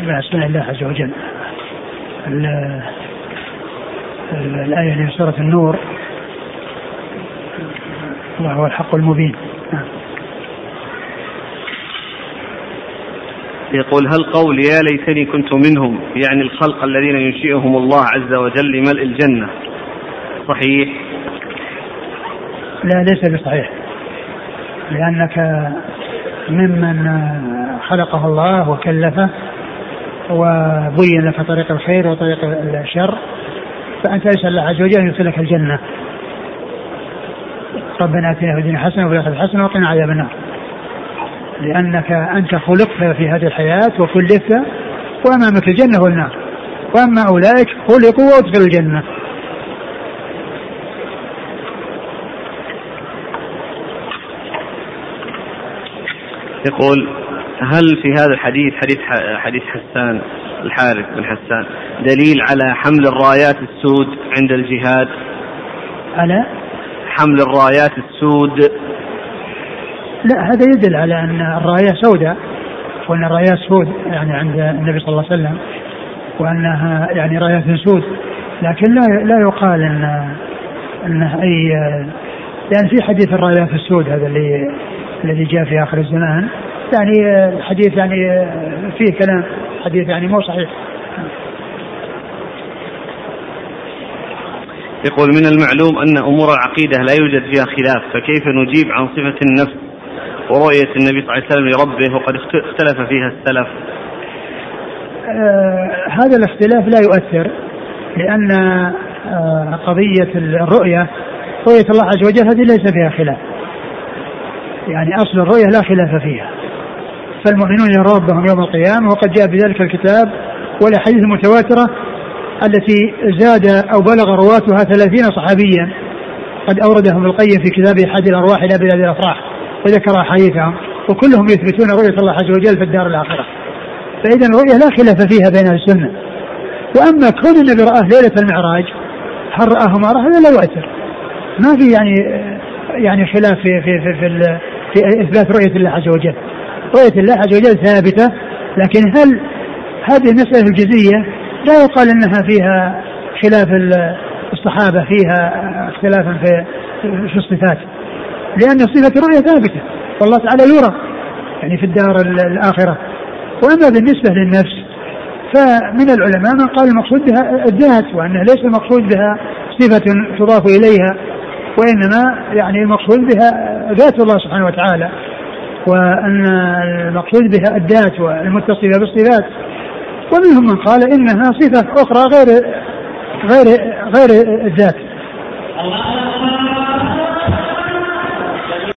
من أسماء الله عز وجل. الآية في سورة النور وهو الحق المبين. نعم. يقول هل قول يا ليتني كنت منهم يعني الخلق الذين ينشئهم الله عز وجل لملء الجنة صحيح؟ لا ليس بصحيح. لأنك ممن خلقه الله وكلفه وبين لك طريق الخير وطريق الشر فأنت اسأل الله عز وجل أن يدخلك الجنة ربنا آتنا في الدنيا حسنة وفي الآخرة حسنة وقنا عذاب النار. لأنك أنت خلقت في هذه الحياة وكلفت وامامك الجنة والنار. وأما أولئك خلقوا وأدخلوا الجنة. يقول هل في هذا الحديث حديث حديث حسان الحارث بن حسان دليل على حمل الرايات السود عند الجهاد؟ على؟ حمل الرايات السود. لا هذا يدل على أن الراية سوداء وأن الرايات سود يعني عند النبي صلى الله عليه وسلم وأنها يعني رايات سود. لكن لا لا يقال أن انه أي يعني في حديث الرايات السود هذا اللي الذي جاء في آخر الزمان. يعني الحديث يعني فيه كلام حديث يعني مو صحيح. يقول من المعلوم أن أمور العقيدة لا يوجد فيها خلاف فكيف نجيب عن صفة النفس ورؤية النبي صلى الله عليه وسلم لربه وقد اختلف فيها السلف؟ آه هذا الاختلاف لا يؤثر لأن آه قضية الرؤية رؤية الله عز وجل هذه ليس فيها خلاف. يعني أصل الرؤية لا خلاف فيها. فالمؤمنون يرون ربهم يوم القيامة وقد جاء بذلك الكتاب والأحاديث المتواترة التي زاد أو بلغ رواتها ثلاثين صحابيا. قد أوردهم القيم في كتابه حد الأرواح إلى بلاد الأفراح وذكر أحاديثهم وكلهم يثبتون رؤية الله عز وجل في الدار الآخرة. فإذا الرؤية لا خلاف فيها بين أهل السنة. وأما كون النبي رآه ليلة المعراج هل رآه ما هذا لا يؤثر ما في يعني يعني خلاف في في في, في, في إثبات رؤية الله عز وجل. رؤية الله عز وجل ثابتة لكن هل هذه المسألة الجزئية لا يقال إنها فيها خلاف الصحابة فيها اختلافا في في الصفات؟ لأن صفة الرؤيه ثابتة والله تعالى يرى يعني في الدار الآخرة. وأما بالنسبة للنفس فمن العلماء من قال المقصود بها الذات وأنه ليس المقصود بها صفة تضاف إليها وإنما يعني المقصود بها ذات الله سبحانه وتعالى. وأن المقصود بها الذات والمتصفه بالصفات. ومنهم من قال إنها صفة أخرى غير غير غير الذات.